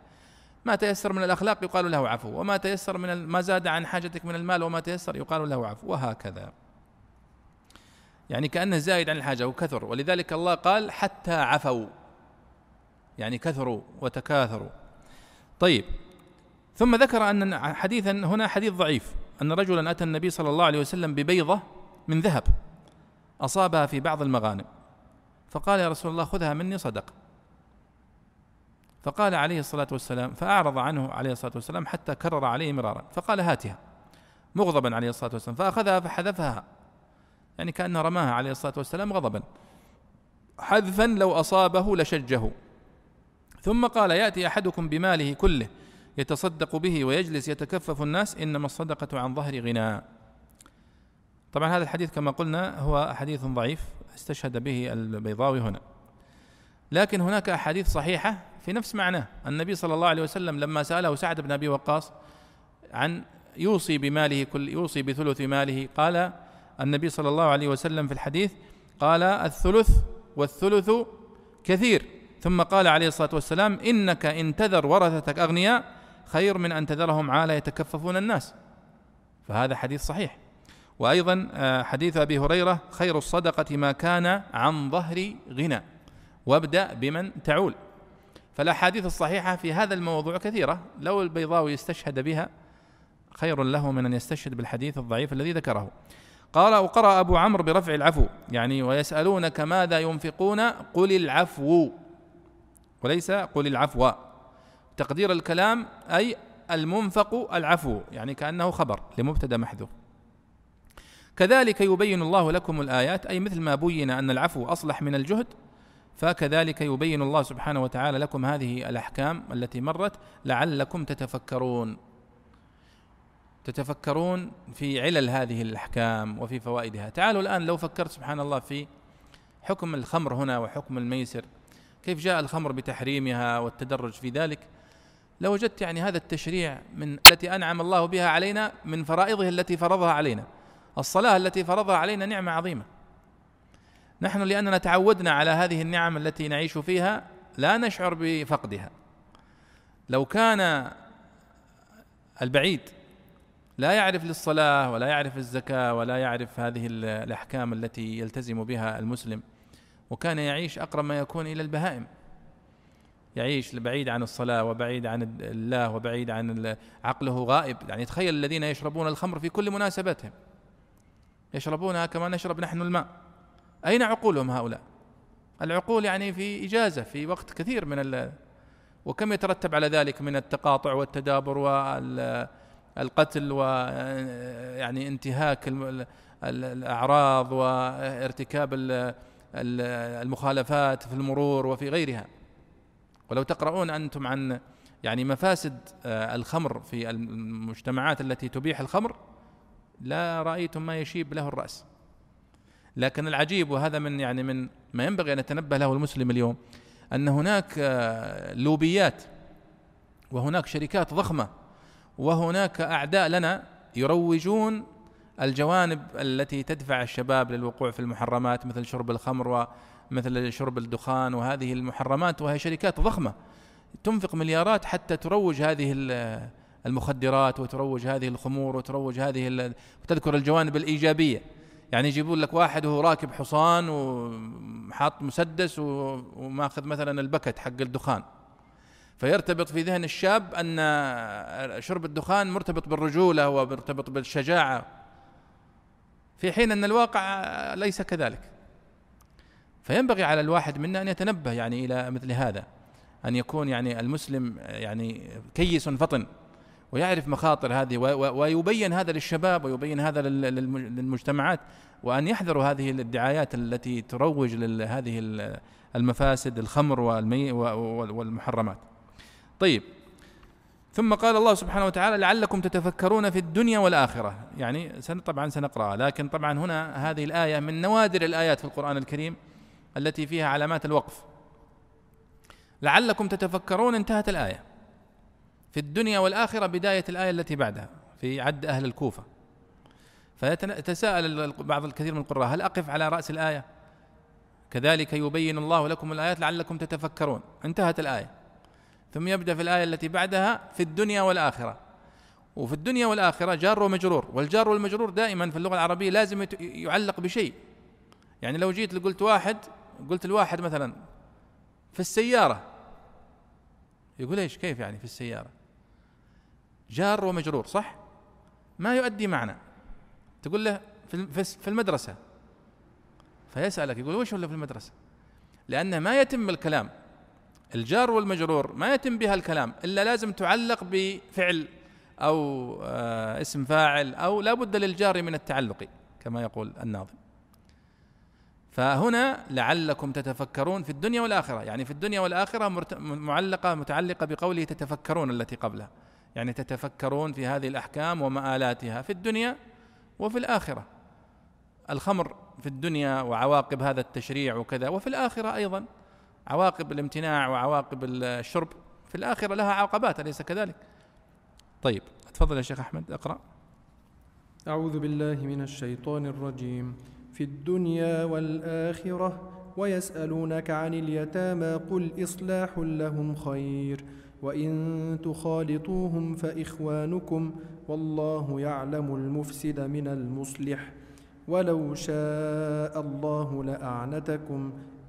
ما تيسر من الأخلاق يقال له عفو وما تيسر من ما زاد عن حاجتك من المال وما تيسر يقال له عفو وهكذا. يعني كأنه زايد عن الحاجة وكثر ولذلك الله قال حتى عفوا. يعني كثروا وتكاثروا. طيب. ثم ذكر أن حديثا هنا حديث ضعيف. أن رجلا أتى النبي صلى الله عليه وسلم ببيضة من ذهب. أصابها في بعض المغانم. فقال يا رسول الله خذها مني صدق. فقال عليه الصلاة والسلام فأعرض عنه عليه الصلاة والسلام حتى كرر عليه مرارا. فقال هاتها. مغضبا عليه الصلاة والسلام. فأخذها فحذفها. يعني كأنه رماها عليه الصلاة والسلام غضبا. حذفا لو أصابه لشجه. ثم قال يأتي أحدكم بماله كله يتصدق به ويجلس يتكفف الناس إنما الصدقة عن ظهر غنى طبعا هذا الحديث كما قلنا هو حديث ضعيف استشهد به البيضاوي هنا. لكن هناك أحاديث صحيحة في نفس معناه. النبي صلى الله عليه وسلم لما سأله سعد بن أبي وقاص عن يوصي بماله كل يوصي بثلث ماله قال النبي صلى الله عليه وسلم في الحديث قال الثلث والثلث كثير ثم قال عليه الصلاة والسلام إنك إن تذر ورثتك أغنياء خير من أن تذرهم عالة يتكففون الناس. فهذا حديث صحيح. وأيضا آه، حديث أبي هريرة خير الصدقة ما كان عن ظهر غنى وابدأ بمن تعول. فالأحاديث الصحيحة في هذا الموضوع كثيرة لو البيضاوي استشهد بها خير له من أن يستشهد بالحديث الضعيف الذي ذكره. قال وقرأ أبو عمرو برفع العفو. يعني ويسألونك ماذا ينفقون؟ قل العفو. وليس قل العفو. تقدير الكلام أي المنفق العفو يعني كأنه خبر لمبتدأ محذوف. كذلك يبين الله لكم الآيات أي مثل ما بين أن العفو أصلح من الجهد فكذلك يبين الله سبحانه وتعالى لكم هذه الأحكام التي مرت لعلكم تتفكرون. تتفكرون في علل هذه الأحكام وفي فوائدها. تعالوا الآن لو فكرت سبحان الله في حكم الخمر هنا وحكم الميسر كيف جاء الخمر بتحريمها والتدرج في ذلك؟ لوجدت يعني هذا التشريع من التي أنعم الله بها علينا من فرائضه التي فرضها علينا. الصلاة التي فرضها علينا نعمة عظيمة. نحن لأننا تعودنا على هذه النعم التي نعيش فيها لا نشعر بفقدها. لو كان البعيد لا يعرف للصلاة ولا يعرف الزكاة ولا يعرف هذه الأحكام التي يلتزم بها المسلم. وكان يعيش أقرب ما يكون إلى البهائم. يعيش بعيد عن الصلاة وبعيد عن الله وبعيد عن عقله غائب. يعني تخيل الذين يشربون الخمر في كل مناسبتهم يشربونها كما نشرب نحن الماء. أين عقولهم هؤلاء؟ العقول يعني في إجازة في وقت كثير من وكم يترتب على ذلك من التقاطع والتدابر والقتل ويعني انتهاك الأعراض وارتكاب المخالفات في المرور وفي غيرها. ولو تقرؤون أنتم عن يعني مفاسد آه، الخمر في المجتمعات التي تبيح الخمر لا رأيتم ما يشيب له الرأس. لكن العجيب وهذا من يعني من ما ينبغي أن يتنبه له المسلم اليوم أن هناك آه، لوبيات وهناك شركات ضخمة وهناك أعداء لنا يروجون الجوانب التي تدفع الشباب للوقوع في المحرمات مثل شرب الخمر ومثل شرب الدخان وهذه المحرمات وهي شركات ضخمة. تنفق مليارات حتى تروج هذه المخدرات وتروج هذه الخمور وتروج هذه وتذكر الجوانب الإيجابية. يعني يجيبون لك واحد وهو راكب حصان وحاط مسدس وماخذ مثلا البكت حق الدخان. فيرتبط في ذهن الشاب أن شرب الدخان مرتبط بالرجولة ومرتبط بالشجاعة في حين أن الواقع ليس كذلك فينبغي على الواحد منا أن يتنبه يعني إلى مثل هذا أن يكون يعني المسلم يعني كيس فطن ويعرف مخاطر هذه ويبين هذا للشباب ويبين هذا للمجتمعات وأن يحذروا هذه الدعايات التي تروج لهذه المفاسد الخمر والمي والمحرمات. طيب. ثم قال الله سبحانه وتعالى لعلكم تتفكرون في الدنيا والآخرة، يعني طبعا سنقرأها لكن طبعا هنا هذه الآية من نوادر الآيات في القرآن الكريم التي فيها علامات الوقف. لعلكم تتفكرون انتهت الآية. في الدنيا والآخرة بداية الآية التي بعدها في عد أهل الكوفة. فيتساءل بعض الكثير من القراء هل أقف على رأس الآية؟ كذلك يبين الله لكم الآيات لعلكم تتفكرون. انتهت الآية. ثم يبدأ في الآية التي بعدها في الدنيا والآخرة. وفي الدنيا والآخرة جار ومجرور والجار والمجرور دائما في اللغة العربية لازم يعلق بشيء. يعني لو جيت قلت واحد قلت الواحد مثلا في السيارة يقول إيش كيف يعني في السيارة؟ جار ومجرور صح؟ ما يؤدي معنى. تقول له في المدرسة. فيسألك يقول وش ولا في المدرسة؟ لأنه ما يتم الكلام. الجار والمجرور ما يتم بها الكلام إلا لازم تعلق بفعل أو آه اسم فاعل أو لا بد للجار من التعلق كما يقول الناظم. فهنا لعلكم تتفكرون في الدنيا والآخرة. يعني في الدنيا والآخرة معلقة متعلقة بقوله تتفكرون التي قبلها. يعني تتفكرون في هذه الأحكام ومآلاتها في الدنيا وفي الآخرة. الخمر في الدنيا وعواقب هذا التشريع وكذا وفي الآخرة أيضا. عواقب الامتناع وعواقب الشرب في الآخرة لها عقبات أليس كذلك؟ طيب تفضل يا شيخ أحمد اقرأ. أعوذ بالله من الشيطان الرجيم. في الدنيا والآخرة ويسألونك عن اليتامى قل إصلاح لهم خير وإن تخالطوهم فإخوانكم والله يعلم المفسد من المصلح. ولو شاء الله لأعنتكم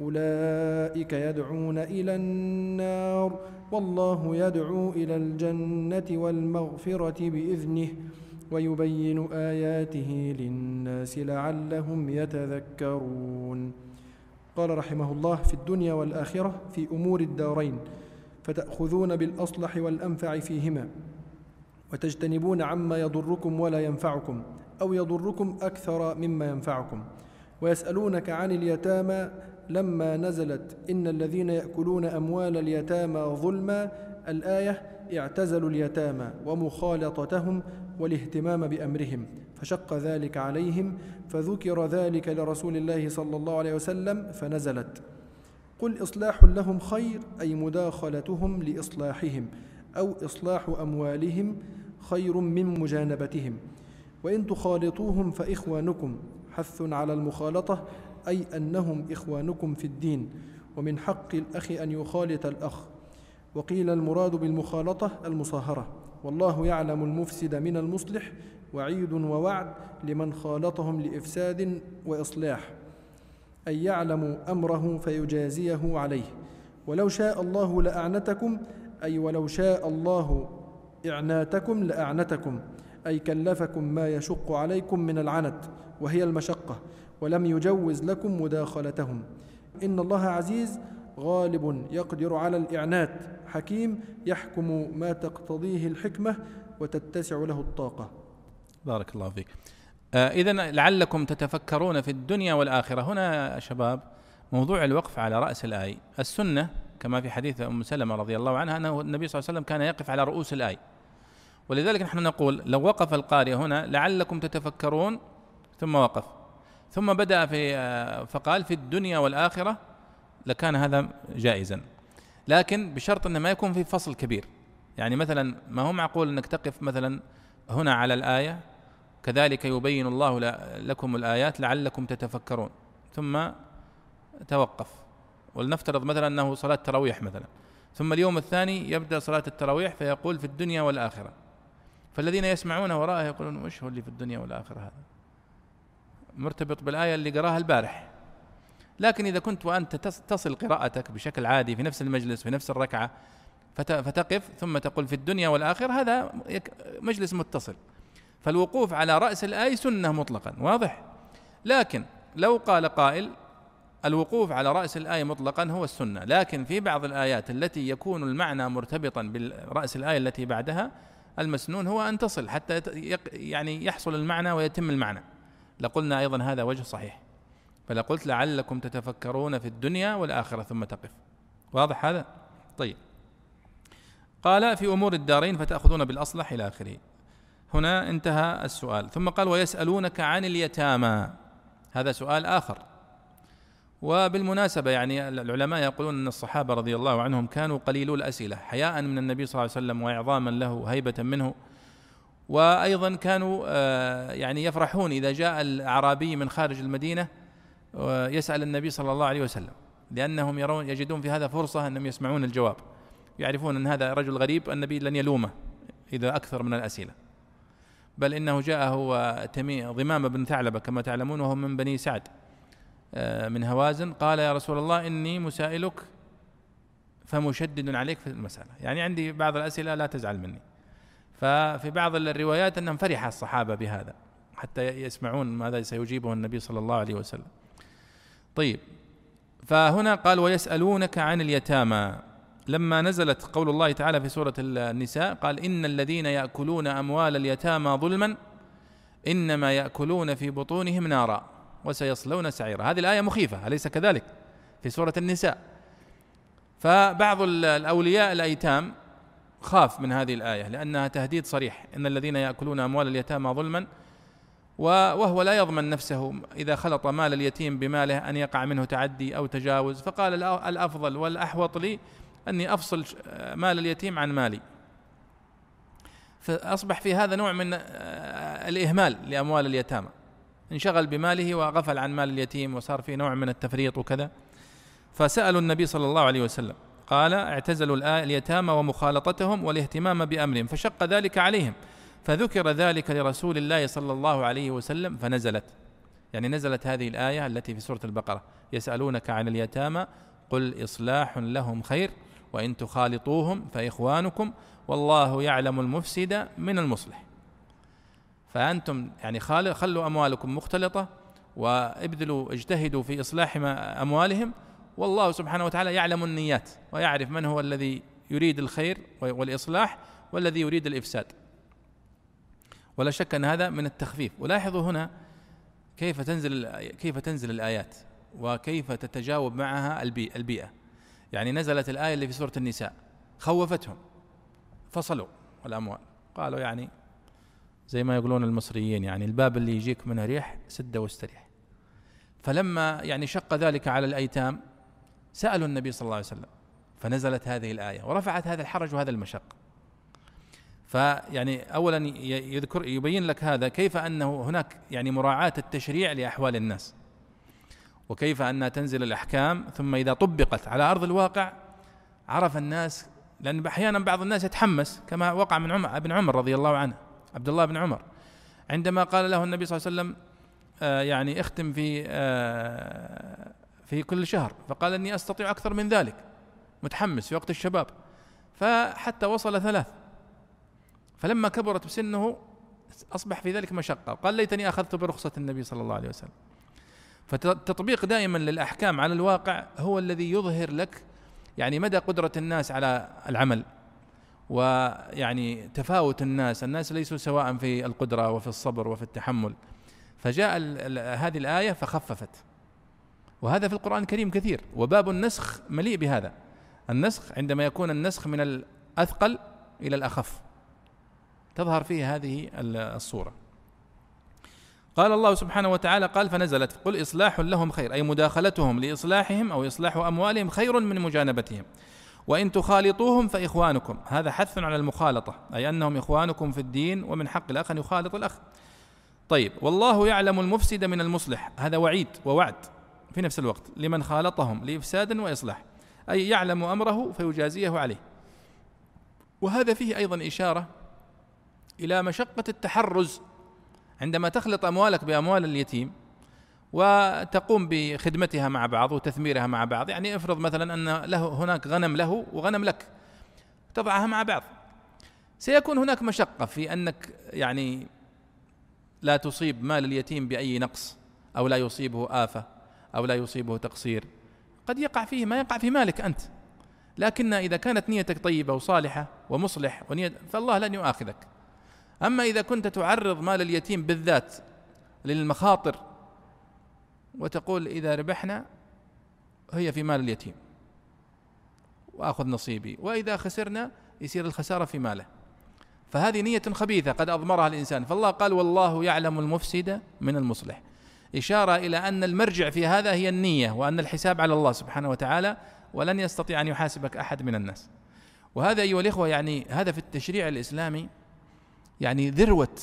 أولئك يدعون إلى النار والله يدعو إلى الجنة والمغفرة بإذنه ويبين آياته للناس لعلهم يتذكرون. قال رحمه الله في الدنيا والآخرة في أمور الدارين فتأخذون بالأصلح والأنفع فيهما وتجتنبون عما يضركم ولا ينفعكم أو يضركم أكثر مما ينفعكم ويسألونك عن اليتامى لما نزلت إن الذين يأكلون أموال اليتامى ظلما الآية اعتزلوا اليتامى ومخالطتهم والاهتمام بأمرهم فشق ذلك عليهم فذكر ذلك لرسول الله صلى الله عليه وسلم فنزلت قل إصلاح لهم خير أي مداخلتهم لإصلاحهم أو إصلاح أموالهم خير من مجانبتهم وإن تخالطوهم فإخوانكم حث على المخالطة أي أنهم إخوانكم في الدين ومن حق الأخ أن يخالط الأخ. وقيل المراد بالمخالطة المصاهرة. والله يعلم المفسد من المصلح وعيد ووعد لمن خالطهم لإفساد وإصلاح. أي يعلم أمره فيجازيه عليه. ولو شاء الله لأعنتكم أي ولو شاء الله إعناتكم لأعنتكم. أي كلفكم ما يشق عليكم من العنت وهي المشقة. ولم يجوز لكم مداخلتهم. إن الله عزيز غالب يقدر على الإعنات حكيم يحكم ما تقتضيه الحكمة وتتسع له الطاقة. بارك الله فيك. آه إذا لعلكم تتفكرون في الدنيا والآخرة. هنا شباب موضوع الوقف على رأس الآية السنة كما في حديث أم سلمة رضي الله عنها أنه النبي صلى الله عليه وسلم كان يقف على رؤوس الآية ولذلك نحن نقول لو وقف القارئ هنا لعلكم تتفكرون ثم وقف. ثم بدأ في آه، فقال في الدنيا والآخرة لكان هذا جائزا. لكن بشرط أنه ما يكون في فصل كبير. يعني مثلا ما هو معقول أنك تقف مثلا هنا على الآية؟ كذلك يبين الله لكم الآيات لعلكم تتفكرون. ثم توقف. ولنفترض مثلا أنه صلاة تراويح مثلا. ثم اليوم الثاني يبدأ صلاة التراويح فيقول في الدنيا والآخرة. فالذين يسمعون وراءه يقولون وش هو اللي في الدنيا والآخرة هذا؟ مرتبط بالآية اللي قراها البارح. لكن إذا كنت وأنت تصل قراءتك بشكل عادي في نفس المجلس في نفس الركعة فتقف ثم تقول في الدنيا والآخرة هذا مجلس متصل. فالوقوف على رأس الآية سنة مطلقا واضح؟ لكن لو قال قائل الوقوف على رأس الآية مطلقا هو السنة. لكن في بعض الآيات التي يكون المعنى مرتبطا برأس الآية التي بعدها المسنون هو أن تصل حتى يعني يحصل المعنى ويتم المعنى. لقلنا أيضا هذا وجه صحيح. فلقلت لعلكم تتفكرون في الدنيا والآخرة ثم تقف. واضح هذا؟ طيب. قال في أمور الدارين فتأخذون بالأصلح إلى آخره. هنا انتهى السؤال. ثم قال ويسألونك عن اليتامى. هذا سؤال آخر. وبالمناسبة يعني العلماء يقولون أن الصحابة رضي الله عنهم كانوا قليلو الأسئلة حياء من النبي صلى الله عليه وسلم وإعظاما له هيبة منه. وأيضا كانوا آه، يعني يفرحون إذا جاء الأعرابي من خارج المدينة ويسأل النبي صلى الله عليه وسلم لأنهم يرون يجدون في هذا فرصة أنهم يسمعون الجواب. يعرفون أن هذا رجل غريب النبي لن يلومه إذا أكثر من الأسئلة. بل إنه جاءه ضمام بن ثعلبة كما تعلمون وهو من بني سعد آه، من هوازن. قال يا رسول الله إني مسائلك فمشدد عليك في المسألة. يعني عندي بعض الأسئلة لا تزعل مني. ففي بعض الروايات أنهم فرح الصحابة بهذا حتى يسمعون ماذا سيجيبه النبي صلى الله عليه وسلم. طيب فهنا قال ويسألونك عن اليتامى. لما نزلت قول الله تعالى في سورة النساء قال إن الذين يأكلون أموال اليتامى ظلما إنما يأكلون في بطونهم نارا وسيصلون سعيرا. هذه الآية مخيفة أليس كذلك؟ في سورة النساء. فبعض الأولياء الأيتام خاف من هذه الآية لأنها تهديد صريح. إن الذين يأكلون أموال اليتامى ظلما وهو لا يضمن نفسه إذا خلط مال اليتيم بماله أن يقع منه تعدي أو تجاوز. فقال الأفضل والأحوط لي أني أفصل مال اليتيم عن مالي. فأصبح في هذا نوع من الإهمال لأموال اليتامى. انشغل بماله وغفل عن مال اليتيم وصار في نوع من التفريط وكذا. فسألوا النبي صلى الله عليه وسلم قال اعتزلوا اليتامى ومخالطتهم والاهتمام بأمرهم فشق ذلك عليهم. فذكر ذلك لرسول الله صلى الله عليه وسلم فنزلت. يعني نزلت هذه الآية التي في سورة البقرة. يسألونك عن اليتامى قل إصلاح لهم خير وإن تخالطوهم فإخوانكم والله يعلم المفسد من المصلح. فأنتم يعني خلوا أموالكم مختلطة وابذلوا اجتهدوا في إصلاح أموالهم والله سبحانه وتعالى يعلم النيات ويعرف من هو الذي يريد الخير والإصلاح والذي يريد الإفساد. ولا شك أن هذا من التخفيف. ولاحظوا هنا كيف تنزل كيف تنزل الآيات وكيف تتجاوب معها البيئة. يعني نزلت الآية اللي في سورة النساء. خوفتهم. فصلوا الأموال. قالوا يعني زي ما يقولون المصريين يعني الباب اللي يجيك منه ريح سده واستريح. فلما يعني شق ذلك على الأيتام سألوا النبي صلى الله عليه وسلم فنزلت هذه الآية ورفعت هذا الحرج وهذا المشق فيعني اولا يذكر يبين لك هذا كيف أنه هناك يعني مراعاة التشريع لأحوال الناس وكيف انها تنزل الأحكام ثم إذا طبقت على أرض الواقع عرف الناس لأن أحيانا بعض الناس يتحمس كما وقع من عمر ابن عمر رضي الله عنه عبد الله بن عمر عندما قال له النبي صلى الله عليه وسلم آه يعني اختم في آه في كل شهر فقال إني أستطيع أكثر من ذلك. متحمس في وقت الشباب. فحتى وصل ثلاث. فلما كبرت بسنه أصبح في ذلك مشقة. قال ليتني أخذت برخصة النبي صلى الله عليه وسلم. فالتطبيق دائما للأحكام على الواقع هو الذي يظهر لك يعني مدى قدرة الناس على العمل ويعني تفاوت الناس. الناس ليسوا سواء في القدرة وفي الصبر وفي التحمل. فجاء هذه الآية فخففت. وهذا في القرآن الكريم كثير وباب النسخ مليء بهذا. النسخ عندما يكون النسخ من الأثقل إلى الأخف. تظهر فيه هذه الصورة. قال الله سبحانه وتعالى قال فنزلت. قل إصلاح لهم خير. أي مداخلتهم لإصلاحهم أو إصلاح أموالهم خير من مجانبتهم. وإن تخالطوهم فإخوانكم. هذا حث على المخالطة أي أنهم إخوانكم في الدين ومن حق الأخ أن يخالط الأخ. طيب والله يعلم المفسد من المصلح. هذا وعيد ووعد. في نفس الوقت لمن خالطهم لإفساد وإصلاح. أي يعلم أمره فيجازيه عليه. وهذا فيه أيضا إشارة إلى مشقة التحرز. عندما تخلط أموالك بأموال اليتيم وتقوم بخدمتها مع بعض وتثميرها مع بعض يعني افرض مثلا أن له هناك غنم له وغنم لك تضعها مع بعض. سيكون هناك مشقة في أنك يعني لا تصيب مال اليتيم بأي نقص أو لا يصيبه آفة. أو لا يصيبه تقصير. قد يقع فيه ما يقع في مالك أنت. لكن إذا كانت نيتك طيبة وصالحة ومصلح ونية فالله لن يؤاخذك. أما إذا كنت تعرض مال اليتيم بالذات للمخاطر وتقول إذا ربحنا هي في مال اليتيم وآخذ نصيبي وإذا خسرنا يصير الخسارة في ماله. فهذه نية خبيثة قد أضمرها الإنسان. فالله قال والله يعلم المفسد من المصلح. إشارة إلى أن المرجع في هذا هي النية وأن الحساب على الله سبحانه وتعالى ولن يستطيع أن يحاسبك أحد من الناس. وهذا أيها الإخوة يعني هذا في التشريع الإسلامي يعني ذروة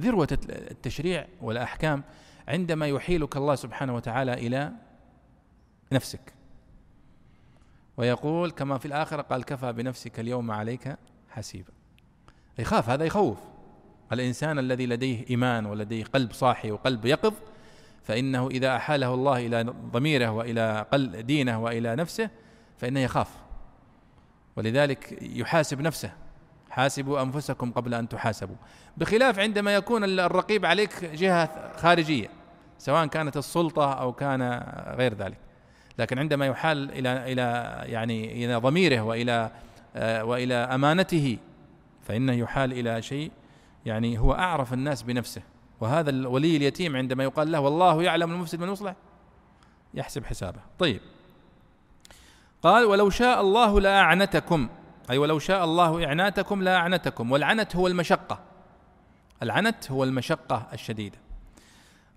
ذروة التشريع والأحكام عندما يحيلك الله سبحانه وتعالى إلى نفسك. ويقول كما في الآخرة قال كفى بنفسك اليوم عليك حسيبا. يخاف هذا يخوف. الإنسان الذي لديه إيمان ولديه قلب صاحي وقلب يقظ فإنه إذا أحاله الله إلى ضميره وإلى قلب دينه وإلى نفسه فإنه يخاف. ولذلك يحاسب نفسه. حاسبوا أنفسكم قبل أن تحاسبوا. بخلاف عندما يكون الرقيب عليك جهة خارجية سواء كانت السلطة أو كان غير ذلك. لكن عندما يحال إلى إلى يعني إلى ضميره وإلى آه، وإلى أمانته فإنه يحال إلى شيء يعني هو أعرف الناس بنفسه. وهذا الولي اليتيم عندما يقال له والله يعلم المفسد من المصلح يحسب حسابه. طيب. قال ولو شاء الله لاعنتكم أي ولو شاء الله إعناتكم لا أعنتكم. والعنت هو المشقة. العنت هو المشقة الشديدة.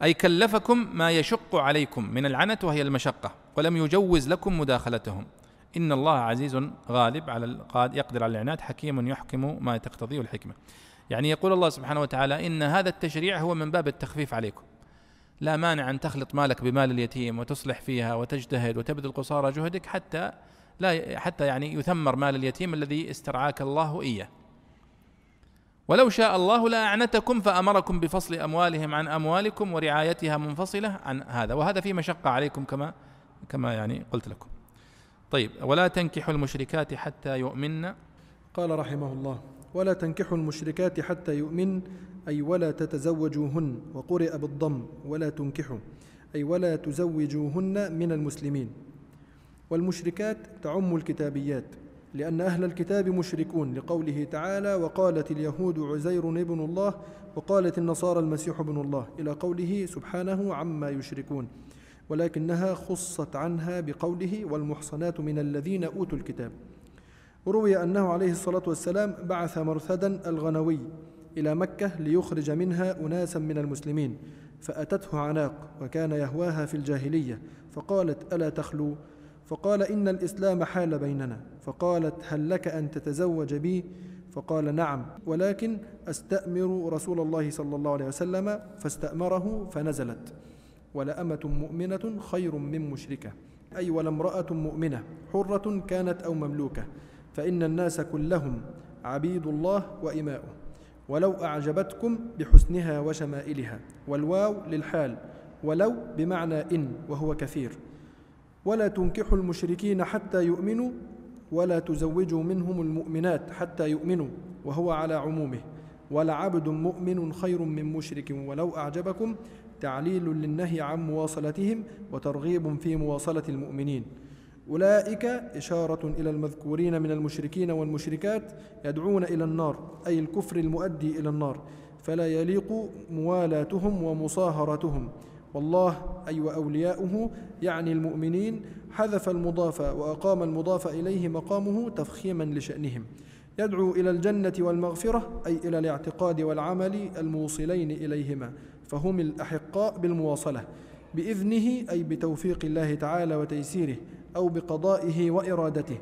أي كلفكم ما يشق عليكم. من العنت وهي المشقة. ولم يجوز لكم مداخلتهم. إن الله عزيز غالب على يقدر على العنات حكيم يحكم ما تقتضيه الحكمة. يعني يقول الله سبحانه وتعالى إن هذا التشريع هو من باب التخفيف عليكم. لا مانع أن تخلط مالك بمال اليتيم وتصلح فيها وتجتهد وتبذل قصارى جهدك حتى لا حتى يعني يثمر مال اليتيم الذي استرعاك الله إياه. ولو شاء الله لأعنتكم فأمركم بفصل أموالهم عن أموالكم ورعايتها منفصلة عن هذا. وهذا في مشقة عليكم كما كما يعني قلت لكم. طيب ولا تنكحوا المشركات حتى يؤمن. قال رحمه الله ولا تنكحوا المشركات حتى يؤمن أي ولا تتزوجوهن وقرئ بالضم ولا تنكحوا أي ولا تزوجوهن من المسلمين. والمشركات تعم الكتابيات لأن أهل الكتاب مشركون لقوله تعالى وقالت اليهود عزير ابن الله وقالت النصارى المسيح ابن الله إلى قوله سبحانه عما يشركون. ولكنها خصت عنها بقوله والمحصنات من الذين أوتوا الكتاب. روي أنه عليه الصلاة والسلام بعث مرثدا الغنوي إلى مكة ليخرج منها أناسا من المسلمين فأتته عناق وكان يهواها في الجاهلية فقالت ألا تخلو؟ فقال إن الإسلام حال بيننا. فقالت هل لك أن تتزوج بي؟ فقال نعم ولكن أستأمر رسول الله صلى الله عليه وسلم. فاستأمره فنزلت ولأمة مؤمنة خير من مشركة أي ولا امرأة مؤمنة حرة كانت أو مملوكة. فإن الناس كلهم عبيد الله وإماؤه. ولو أعجبتكم بحسنها وشمائلها. والواو للحال. ولو بمعنى إن وهو كثير. ولا تنكحوا المشركين حتى يؤمنوا. ولا تزوجوا منهم المؤمنات حتى يؤمنوا وهو على عمومه. ولعبد مؤمن خير من مشرك ولو أعجبكم. تعليل للنهي عن مواصلتهم وترغيب في مواصلة المؤمنين. أولئك إشارة إلى المذكورين من المشركين والمشركات يدعون إلى النار أي الكفر المؤدي إلى النار فلا يليق موالاتهم ومصاهرتهم والله أي وأولياؤه يعني المؤمنين حذف المضاف وأقام المضاف إليه مقامه تفخيما لشأنهم. يدعو إلى الجنة والمغفرة أي إلى الاعتقاد والعمل الموصلين إليهما فهم الأحقاء بالمواصلة بإذنه أي بتوفيق الله تعالى وتيسيره. أو بقضائه وإرادته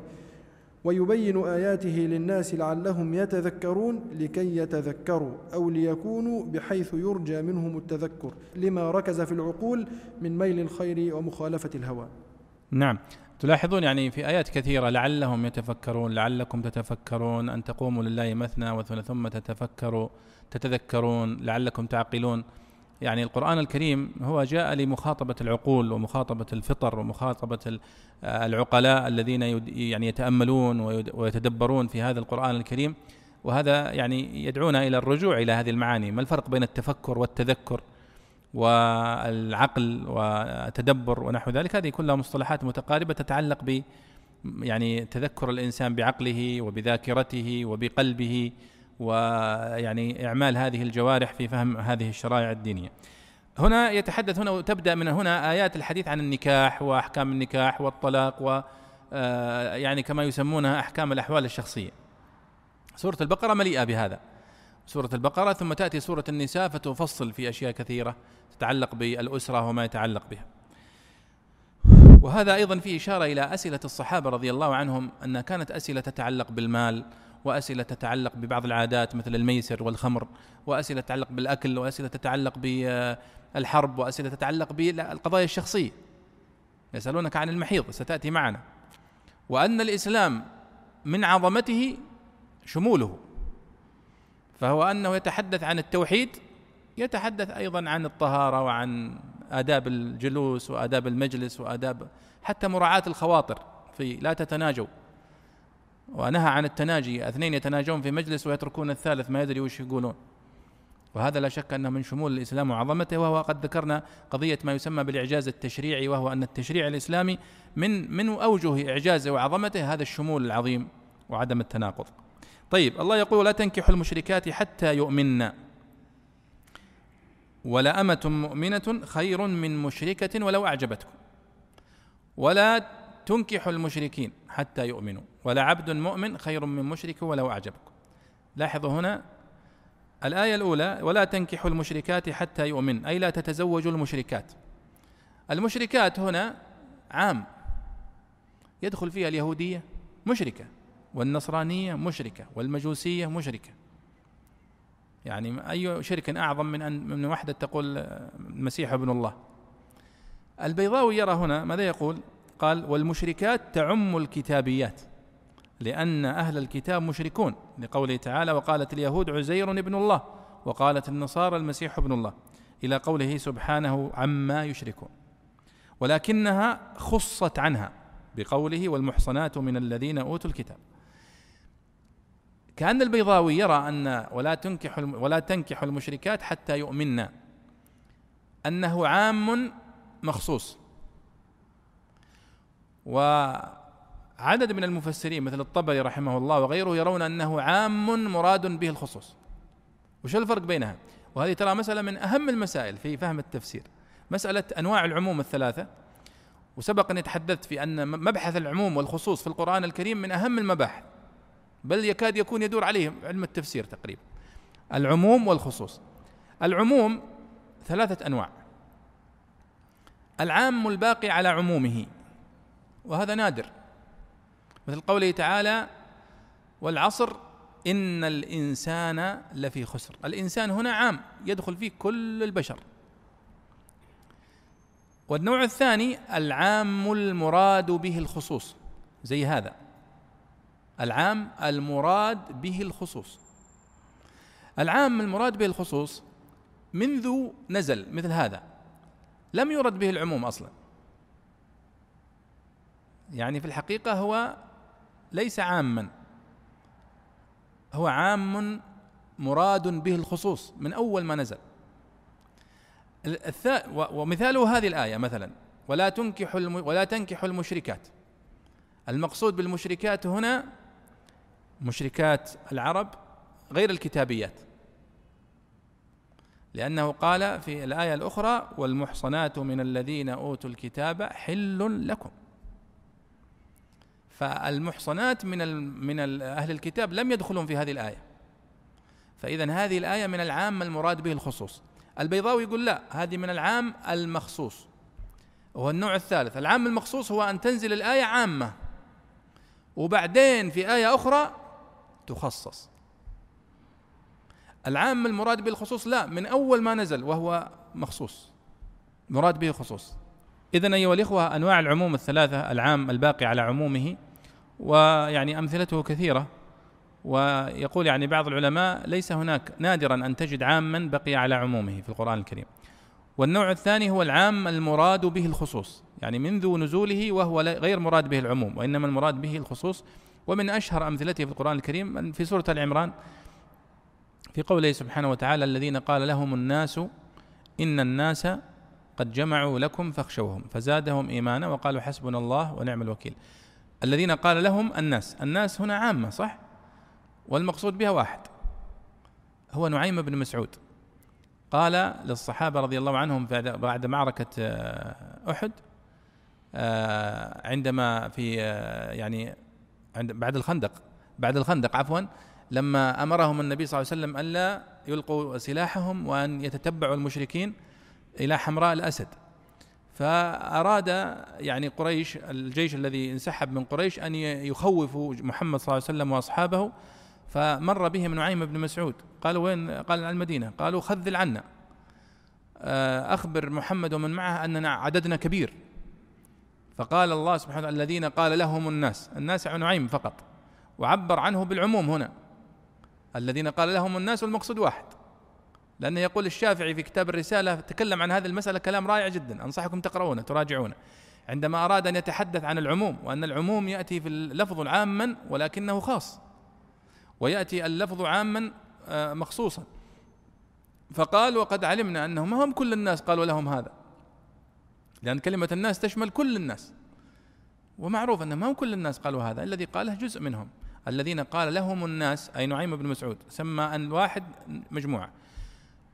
ويبين آياته للناس لعلهم يتذكرون لكي يتذكروا أو ليكونوا بحيث يرجى منهم التذكر لما ركز في العقول من ميل الخير ومخالفة الهوى. نعم. تلاحظون يعني في آيات كثيرة لعلهم يتفكرون لعلكم تتفكرون أن تقوموا لله مثنى وثنى ثم تتفكروا تتذكرون لعلكم تعقلون. يعني القرآن الكريم هو جاء لمخاطبة العقول ومخاطبة الفطر ومخاطبة العقلاء الذين يعني يتأملون ويتدبرون في هذا القرآن الكريم. وهذا يعني يدعونا إلى الرجوع إلى هذه المعاني. ما الفرق بين التفكر والتذكر والعقل والتدبر ونحو ذلك؟ هذه كلها مصطلحات متقاربة تتعلق ب يعني تذكر الإنسان بعقله وبذاكرته وبقلبه. ويعني إعمال هذه الجوارح في فهم هذه الشرائع الدينية. هنا يتحدث هنا وتبدأ من هنا آيات الحديث عن النكاح وأحكام النكاح والطلاق و آه، يعني كما يسمونها أحكام الأحوال الشخصية. سورة البقرة مليئة بهذا. سورة البقرة ثم تأتي سورة النساء فتفصل في أشياء كثيرة تتعلق بالأسرة وما يتعلق بها. وهذا أيضا فيه إشارة إلى أسئلة الصحابة رضي الله عنهم أنها كانت أسئلة تتعلق بالمال وأسئلة تتعلق ببعض العادات مثل الميسر والخمر وأسئلة تتعلق بالأكل وأسئلة تتعلق بالحرب وأسئلة تتعلق بالقضايا الشخصية. يسألونك عن المحيض ستأتي معنا. وأن الإسلام من عظمته شموله فهو أنه يتحدث عن التوحيد يتحدث أيضا عن الطهارة وعن آداب الجلوس وآداب المجلس وآداب حتى مراعاة الخواطر في لا تتناجوا. ونهى عن التناجي اثنين يتناجون في مجلس ويتركون الثالث ما يدري وش يقولون. وهذا لا شك أنه من شمول الإسلام وعظمته وهو قد ذكرنا قضية ما يسمى بالإعجاز التشريعي وهو أن التشريع الإسلامي من من أوجه اعجازه وعظمته هذا الشمول العظيم وعدم التناقض. طيب الله يقول لا تنكحوا المشركات حتى يؤمن. ولا أمة مؤمنة خير من مشركة ولو أعجبتكم. ولا تنكحوا المشركين حتى يؤمنوا. ولا عبد مؤمن خير من مشرك ولو أعجبكم لاحظوا هنا الآية الأولى ولا تنكحوا المشركات حتى يؤمن أي لا تتزوجوا المشركات. المشركات هنا عام. يدخل فيها اليهودية مشركة والنصرانية مشركة والمجوسية مشركة. يعني أي شرك أعظم من أن من وحدة تقول المسيح ابن الله. البيضاوي يرى هنا ماذا يقول؟ قال والمشركات تعم الكتابيات. لأن أهل الكتاب مشركون. لقوله تعالى وقالت اليهود عزير ابن الله وقالت النصارى المسيح ابن الله. إلى قوله سبحانه عما يشركون. ولكنها خصت عنها بقوله والمحصنات من الذين أوتوا الكتاب. كأن البيضاوي يرى أن ولا تنكح ولا تنكح المشركات حتى يؤمنن أنه عام مخصوص. وهذا عدد من المفسرين مثل الطبري رحمه الله وغيره يرون أنه عام مراد به الخصوص. وش الفرق بينها؟ وهذه ترى مسألة من أهم المسائل في فهم التفسير. مسألة أنواع العموم الثلاثة. وسبق أني تحدثت في أن مبحث العموم والخصوص في القرآن الكريم من أهم المباحث. بل يكاد يكون يدور عليه علم التفسير تقريبا. العموم والخصوص. العموم ثلاثة أنواع. العام الباقي على عمومه. وهذا نادر. مثل قوله تعالى والعصر إن الإنسان لفي خسر. الإنسان هنا عام يدخل فيه كل البشر. والنوع الثاني العام المراد به الخصوص. زي هذا. العام المراد به الخصوص. العام المراد به الخصوص منذ نزل مثل هذا. لم يرد به العموم أصلا. يعني في الحقيقة هو ليس عاما. هو عام مراد به الخصوص من أول ما نزل. ومثاله هذه الآية مثلا. ولا تنكحوا ولا تنكحوا المشركات. المقصود بالمشركات هنا مشركات العرب غير الكتابيات. لأنه قال في الآية الأخرى والمحصنات من الذين أوتوا الكتاب حل لكم. فالمحصنات من من أهل الكتاب لم يدخلون في هذه الآية. فإذا هذه الآية من العام المراد به الخصوص. البيضاوي يقول لا هذه من العام المخصوص. وهو النوع الثالث. العام المخصوص هو أن تنزل الآية عامة وبعدين في آية أخرى تخصص. العام المراد به الخصوص لا من أول ما نزل وهو مخصوص. مراد به خصوص إذا أيها الإخوة أنواع العموم الثلاثة العام الباقي على عمومه ويعني أمثلته كثيرة. ويقول يعني بعض العلماء ليس هناك نادرا أن تجد عاما بقي على عمومه في القرآن الكريم. والنوع الثاني هو العام المراد به الخصوص. يعني منذ نزوله وهو غير مراد به العموم وإنما المراد به الخصوص. ومن أشهر أمثلته في القرآن الكريم في سورة العمران في قوله سبحانه وتعالى الذين قال لهم الناس إن الناس قد جمعوا لكم فاخشوهم فزادهم إيمانا وقالوا حسبنا الله ونعم الوكيل. الذين قال لهم الناس الناس هنا عامة صح؟ والمقصود بها واحد هو نعيم بن مسعود. قال للصحابة رضي الله عنهم بعد معركة آه، أحد آه، عندما في آه، يعني عند بعد الخندق بعد الخندق عفوا لما أمرهم النبي صلى الله عليه وسلم ألا يلقوا سلاحهم وأن يتتبعوا المشركين إلى حمراء الأسد. فأراد يعني قريش الجيش الذي انسحب من قريش أن يخوفوا محمد صلى الله عليه وسلم وأصحابه فمر بهم نعيم بن مسعود. قالوا وين؟ قال المدينة. قالوا خذل عنا. آه، أخبر محمد ومن معه أننا عددنا كبير. فقال الله سبحانه وتعالى الذين قال لهم الناس الناس نعيم فقط وعبر عنه بالعموم هنا. الذين قال لهم الناس والمقصود واحد. لأنه يقول الشافعي في كتاب الرسالة تكلم عن هذه المسألة كلام رائع جدا أنصحكم تقرؤونه تراجعونه. عندما أراد أن يتحدث عن العموم وأن العموم يأتي في اللفظ عاما ولكنه خاص ويأتي اللفظ عاما آه، مخصوصا. فقال وقد علمنا أنهم ما هم كل الناس قالوا لهم هذا. لأن كلمة الناس تشمل كل الناس. ومعروف أن ما هم كل الناس قالوا هذا الذي قاله جزء منهم. الذين قال لهم الناس أي نعيم بن مسعود سمى أن الواحد مجموعة.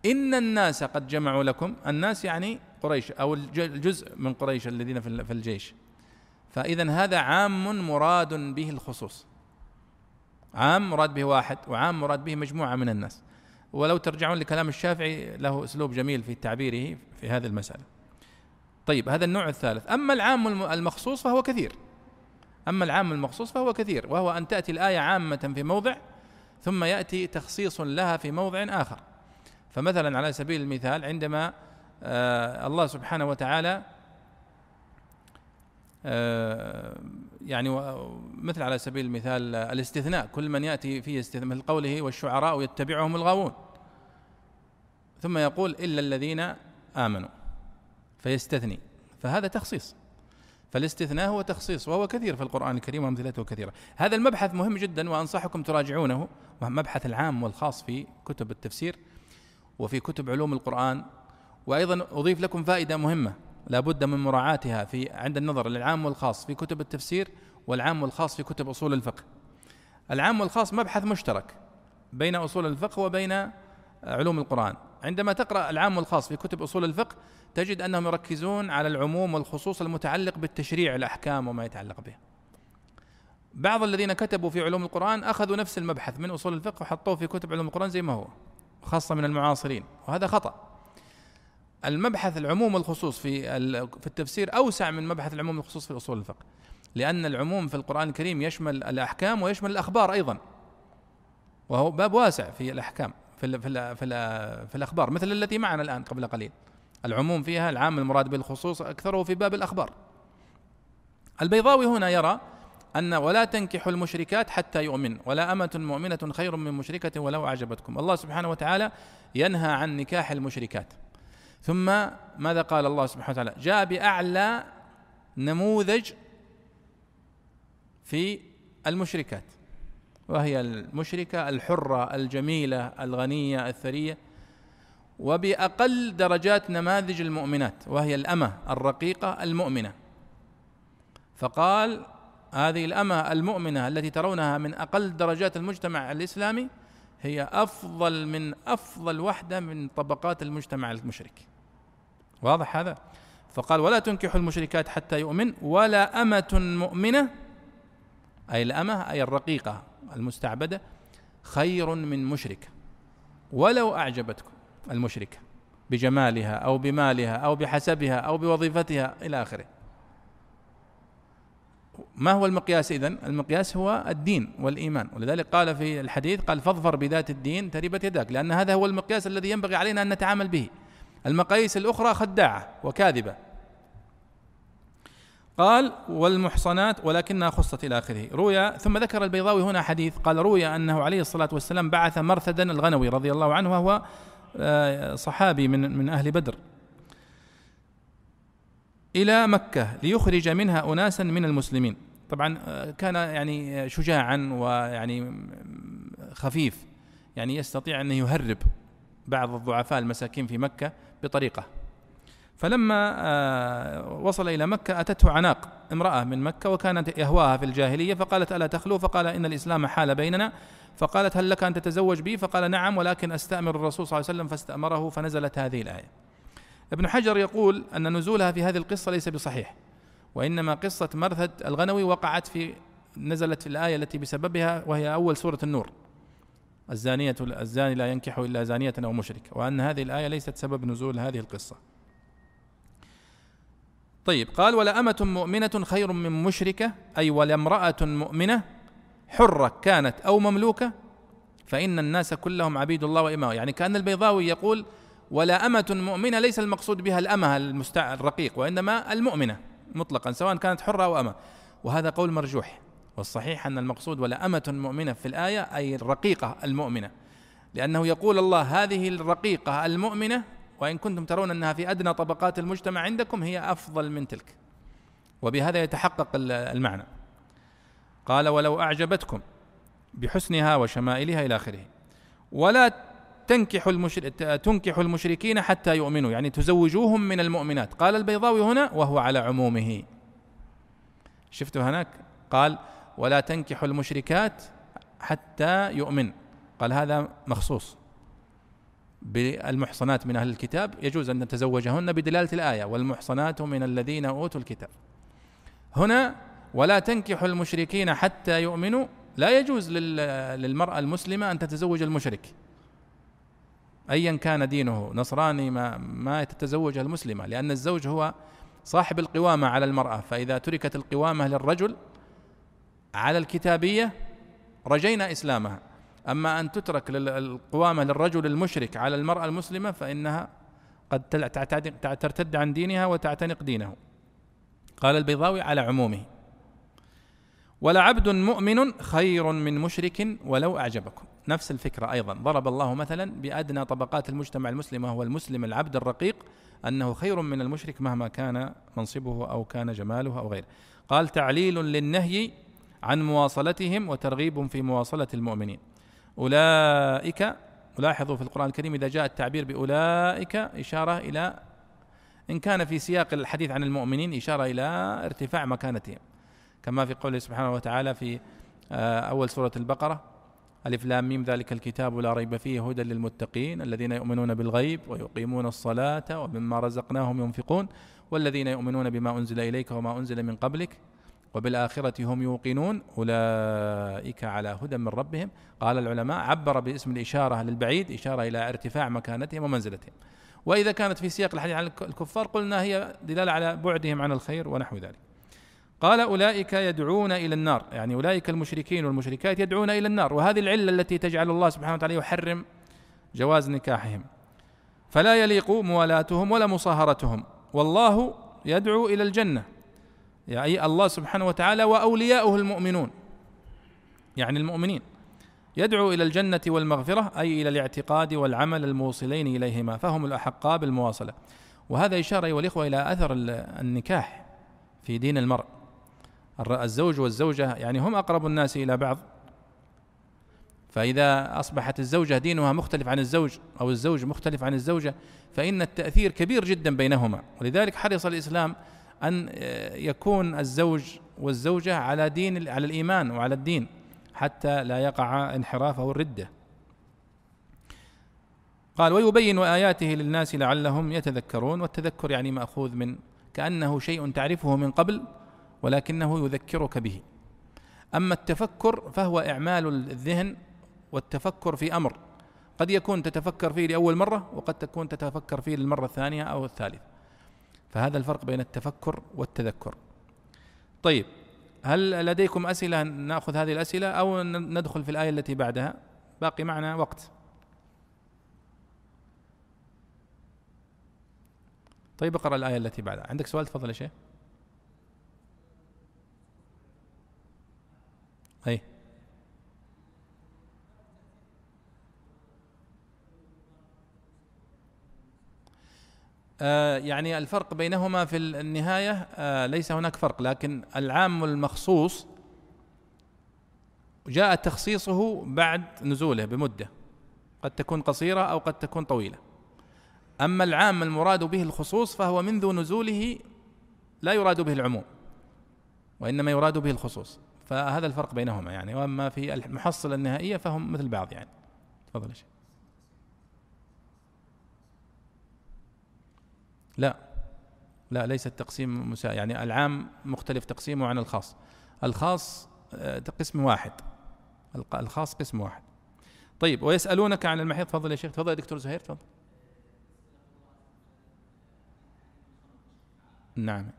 إن الناس قد جمعوا لكم الناس يعني قريش أو الجزء من قريش الذين في الجيش. فإذا هذا عام مراد به الخصوص. عام مراد به واحد وعام مراد به مجموعة من الناس. ولو ترجعون لكلام الشافعي له أسلوب جميل في تعبيره في هذه المسألة. طيب هذا النوع الثالث. أما العام المخصوص فهو كثير. أما العام المخصوص فهو كثير وهو أن تأتي الآية عامة في موضع ثم يأتي تخصيص لها في موضع آخر. فمثلا على سبيل المثال عندما آه الله سبحانه وتعالى آه يعني مثل على سبيل المثال الاستثناء كل من يأتي فيه استثناء مثل قوله والشعراء يتبعهم الغاوون. ثم يقول إلا الذين آمنوا فيستثني. فهذا تخصيص. فالاستثناء هو تخصيص وهو كثير في القرآن الكريم وأمثلته كثيرة. هذا المبحث مهم جدا وأنصحكم تراجعونه مبحث العام والخاص في كتب التفسير. وفي كتب علوم القرآن وأيضا أضيف لكم فائدة مهمة لا بد من مراعاتها في عند النظر للعام والخاص في كتب التفسير والعام والخاص في كتب أصول الفقه. العام والخاص مبحث مشترك بين أصول الفقه وبين علوم القرآن. عندما تقرأ العام والخاص في كتب أصول الفقه تجد أنهم يركزون على العموم والخصوص المتعلق بالتشريع الأحكام وما يتعلق به بعض الذين كتبوا في علوم القرآن أخذوا نفس المبحث من أصول الفقه وحطوه في كتب علوم القرآن زي ما هو. خاصة من المعاصرين وهذا خطأ. المبحث العموم والخصوص في في التفسير أوسع من مبحث العموم والخصوص في أصول الفقه لأن العموم في القرآن الكريم يشمل الأحكام ويشمل الأخبار أيضا. وهو باب واسع في الأحكام في ال في ال في, ال في الأخبار مثل التي معنا الآن قبل قليل. العموم فيها العام المراد بالخصوص أكثره في باب الأخبار. البيضاوي هنا يرى أن ولا تنكحوا المشركات حتى يؤمن. ولا أمة مؤمنة خير من مشركة ولو أعجبتكم. الله سبحانه وتعالى ينهى عن نكاح المشركات. ثم ماذا قال الله سبحانه وتعالى؟ جاء بأعلى نموذج في المشركات. وهي المشركة الحرة الجميلة الغنية الثرية. وبأقل درجات نماذج المؤمنات. وهي الأمة الرقيقة المؤمنة. فقال هذه الأمة المؤمنة التي ترونها من أقل درجات المجتمع الإسلامي هي أفضل من أفضل وحدة من طبقات المجتمع المشرك. واضح هذا؟ فقال ولا تنكحوا المشركات حتى يؤمن ولا أمة مؤمنة أي الأمة أي الرقيقة المستعبدة خير من مشركة ولو أعجبتكم المشركة بجمالها أو بمالها أو بحسبها أو بوظيفتها إلى آخره. ما هو المقياس إذن؟ المقياس هو الدين والإيمان. ولذلك قال في الحديث قال فاظفر بذات الدين تربت يداك لأن هذا هو المقياس الذي ينبغي علينا أن نتعامل به. المقاييس الأخرى خداعة وكاذبة. قال والمحصنات ولكنها خصت إلى آخره. روي ثم ذكر البيضاوي هنا حديث قال روي أنه عليه الصلاة والسلام بعث مرثدا الغنوي رضي الله عنه وهو آه، صحابي من من أهل بدر إلى مكة ليخرج منها أناسا من المسلمين. طبعا آه، كان يعني شجاعا ويعني خفيف يعني يستطيع أن يهرب بعض الضعفاء المساكين في مكة بطريقة. فلما آه، وصل إلى مكة أتته عناق امرأة من مكة وكانت يهواها في الجاهلية فقالت ألا تخلو؟ فقال إن الإسلام حال بيننا. فقالت هل لك أن تتزوج بي؟ فقال نعم ولكن أستأمر الرسول صلى الله عليه وسلم فاستأمره فنزلت هذه الآية. ابن حجر يقول أن نزولها في هذه القصة ليس بصحيح. وإنما قصة مرثد الغنوي وقعت في نزلت في الآية التي بسببها وهي أول سورة النور. الزانية الزاني لا ينكح إلا زانية أو مشرك. وأن هذه الآية ليست سبب نزول هذه القصة. طيب قال ولا أمة مؤمنة خير من مشركة أي ولا امرأة مؤمنة حرة كانت أو مملوكة فإن الناس كلهم عبيد الله وإمامه يعني كأن البيضاوي يقول ولا أمة مؤمنة ليس المقصود بها الأمة المستع الرقيق وإنما المؤمنة. مطلقا سواء كانت حرة أو أمة. وهذا قول مرجوح. والصحيح أن المقصود ولا أمة مؤمنة في الآية أي الرقيقة المؤمنة. لأنه يقول الله هذه الرقيقة المؤمنة وإن كنتم ترون أنها في أدنى طبقات المجتمع عندكم هي أفضل من تلك. وبهذا يتحقق المعنى. قال ولو أعجبتكم بحسنها وشمائلها إلى آخره. ولا تنكح المشر... تنكح المشركين حتى يؤمنوا يعني تزوجوهم من المؤمنات. قال البيضاوي هنا وهو على عمومه. شفتوا هناك؟ قال ولا تنكح المشركات حتى يؤمن. قال هذا مخصوص بالمحصنات من أهل الكتاب. يجوز أن نتزوجهن بدلالة الآية والمحصنات من الذين أوتوا الكتاب. هنا ولا تنكح المشركين حتى يؤمنوا لا يجوز للمرأة المسلمة أن تتزوج المشرك. أيا كان دينه. نصراني ما ما تتزوج المسلمة لأن الزوج هو صاحب القوامة على المرأة. فإذا تركت القوامة للرجل على الكتابية رجينا إسلامها. أما أن تترك القوامة للرجل المشرك على المرأة المسلمة فإنها قد ترتد عن دينها وتعتنق دينه. قال البيضاوي على عمومه ولعبد مؤمن خير من مشرك ولو أعجبكم. نفس الفكرة أيضا. ضرب الله مثلا بأدنى طبقات المجتمع المسلم وهو المسلم العبد الرقيق أنه خير من المشرك مهما كان منصبه أو كان جماله أو غيره. قال تعليل للنهي عن مواصلتهم وترغيب في مواصلة المؤمنين. أولئك لاحظوا في القرآن الكريم إذا جاء التعبير بأولئك إشارة إلى إن كان في سياق الحديث عن المؤمنين إشارة إلى ارتفاع مكانتهم. كما في قوله سبحانه وتعالى في آه، أول سورة البقرة ألف لام ميم ذلك الكتاب لا ريب فيه هدى للمتقين الذين يؤمنون بالغيب ويقيمون الصلاة ومما رزقناهم ينفقون والذين يؤمنون بما أنزل إليك وما أنزل من قبلك وبالآخرة هم يوقنون أولئك على هدى من ربهم. قال العلماء عبر باسم الإشارة للبعيد إشارة إلى ارتفاع مكانتهم ومنزلتهم. وإذا كانت في سياق الحديث عن الكفار قلنا هي دلالة على بعدهم عن الخير ونحو ذلك. قال أولئك يدعون إلى النار. يعني أولئك المشركين والمشركات يدعون إلى النار. وهذه العلة التي تجعل الله سبحانه وتعالى يحرم جواز نكاحهم. فلا يليق موالاتهم ولا مصاهرتهم. والله يدعو إلى الجنة. يعني الله سبحانه وتعالى وأولياؤه المؤمنون. يعني المؤمنين. يدعو إلى الجنة والمغفرة أي إلى الاعتقاد والعمل الموصلين إليهما. فهم الأحقاء بالمواصلة. وهذا إشارة أيها الإخوة إلى أثر النكاح في دين المرء. الزوج والزوجة يعني هم أقرب الناس إلى بعض. فإذا أصبحت الزوجة دينها مختلف عن الزوج أو الزوج مختلف عن الزوجة فإن التأثير كبير جدا بينهما. ولذلك حرص الإسلام أن يكون الزوج والزوجة على دين على الإيمان وعلى الدين حتى لا يقع انحراف أو الردة. قال ويبين آياته للناس لعلهم يتذكرون والتذكر يعني مأخوذ من كأنه شيء تعرفه من قبل ولكنه يذكرك به. أما التفكر فهو إعمال الذهن والتفكر في أمر. قد يكون تتفكر فيه لأول مرة وقد تكون تتفكر فيه للمرة الثانية أو الثالثة. فهذا الفرق بين التفكر والتذكر. طيب هل لديكم أسئلة نأخذ هذه الأسئلة أو ندخل في الآية التي بعدها؟ باقي معنا وقت. طيب اقرأ الآية التي بعدها. عندك سؤال؟ تفضل يا شيخ. أي. آه يعني الفرق بينهما في النهاية آه ليس هناك فرق لكن العام المخصوص جاء تخصيصه بعد نزوله بمدة. قد تكون قصيرة أو قد تكون طويلة. أما العام المراد به الخصوص فهو منذ نزوله لا يراد به العموم وإنما يراد به الخصوص. فهذا الفرق بينهما يعني وأما في المحصلة النهائية فهم مثل بعض يعني. تفضل يا شيخ. لا لا ليس التقسيم مسا يعني العام مختلف تقسيمه عن الخاص. الخاص آه، قسم واحد. الخاص قسم واحد. طيب ويسألونك عن المحيط. تفضل يا شيخ. تفضل يا دكتور زهير تفضل. نعم.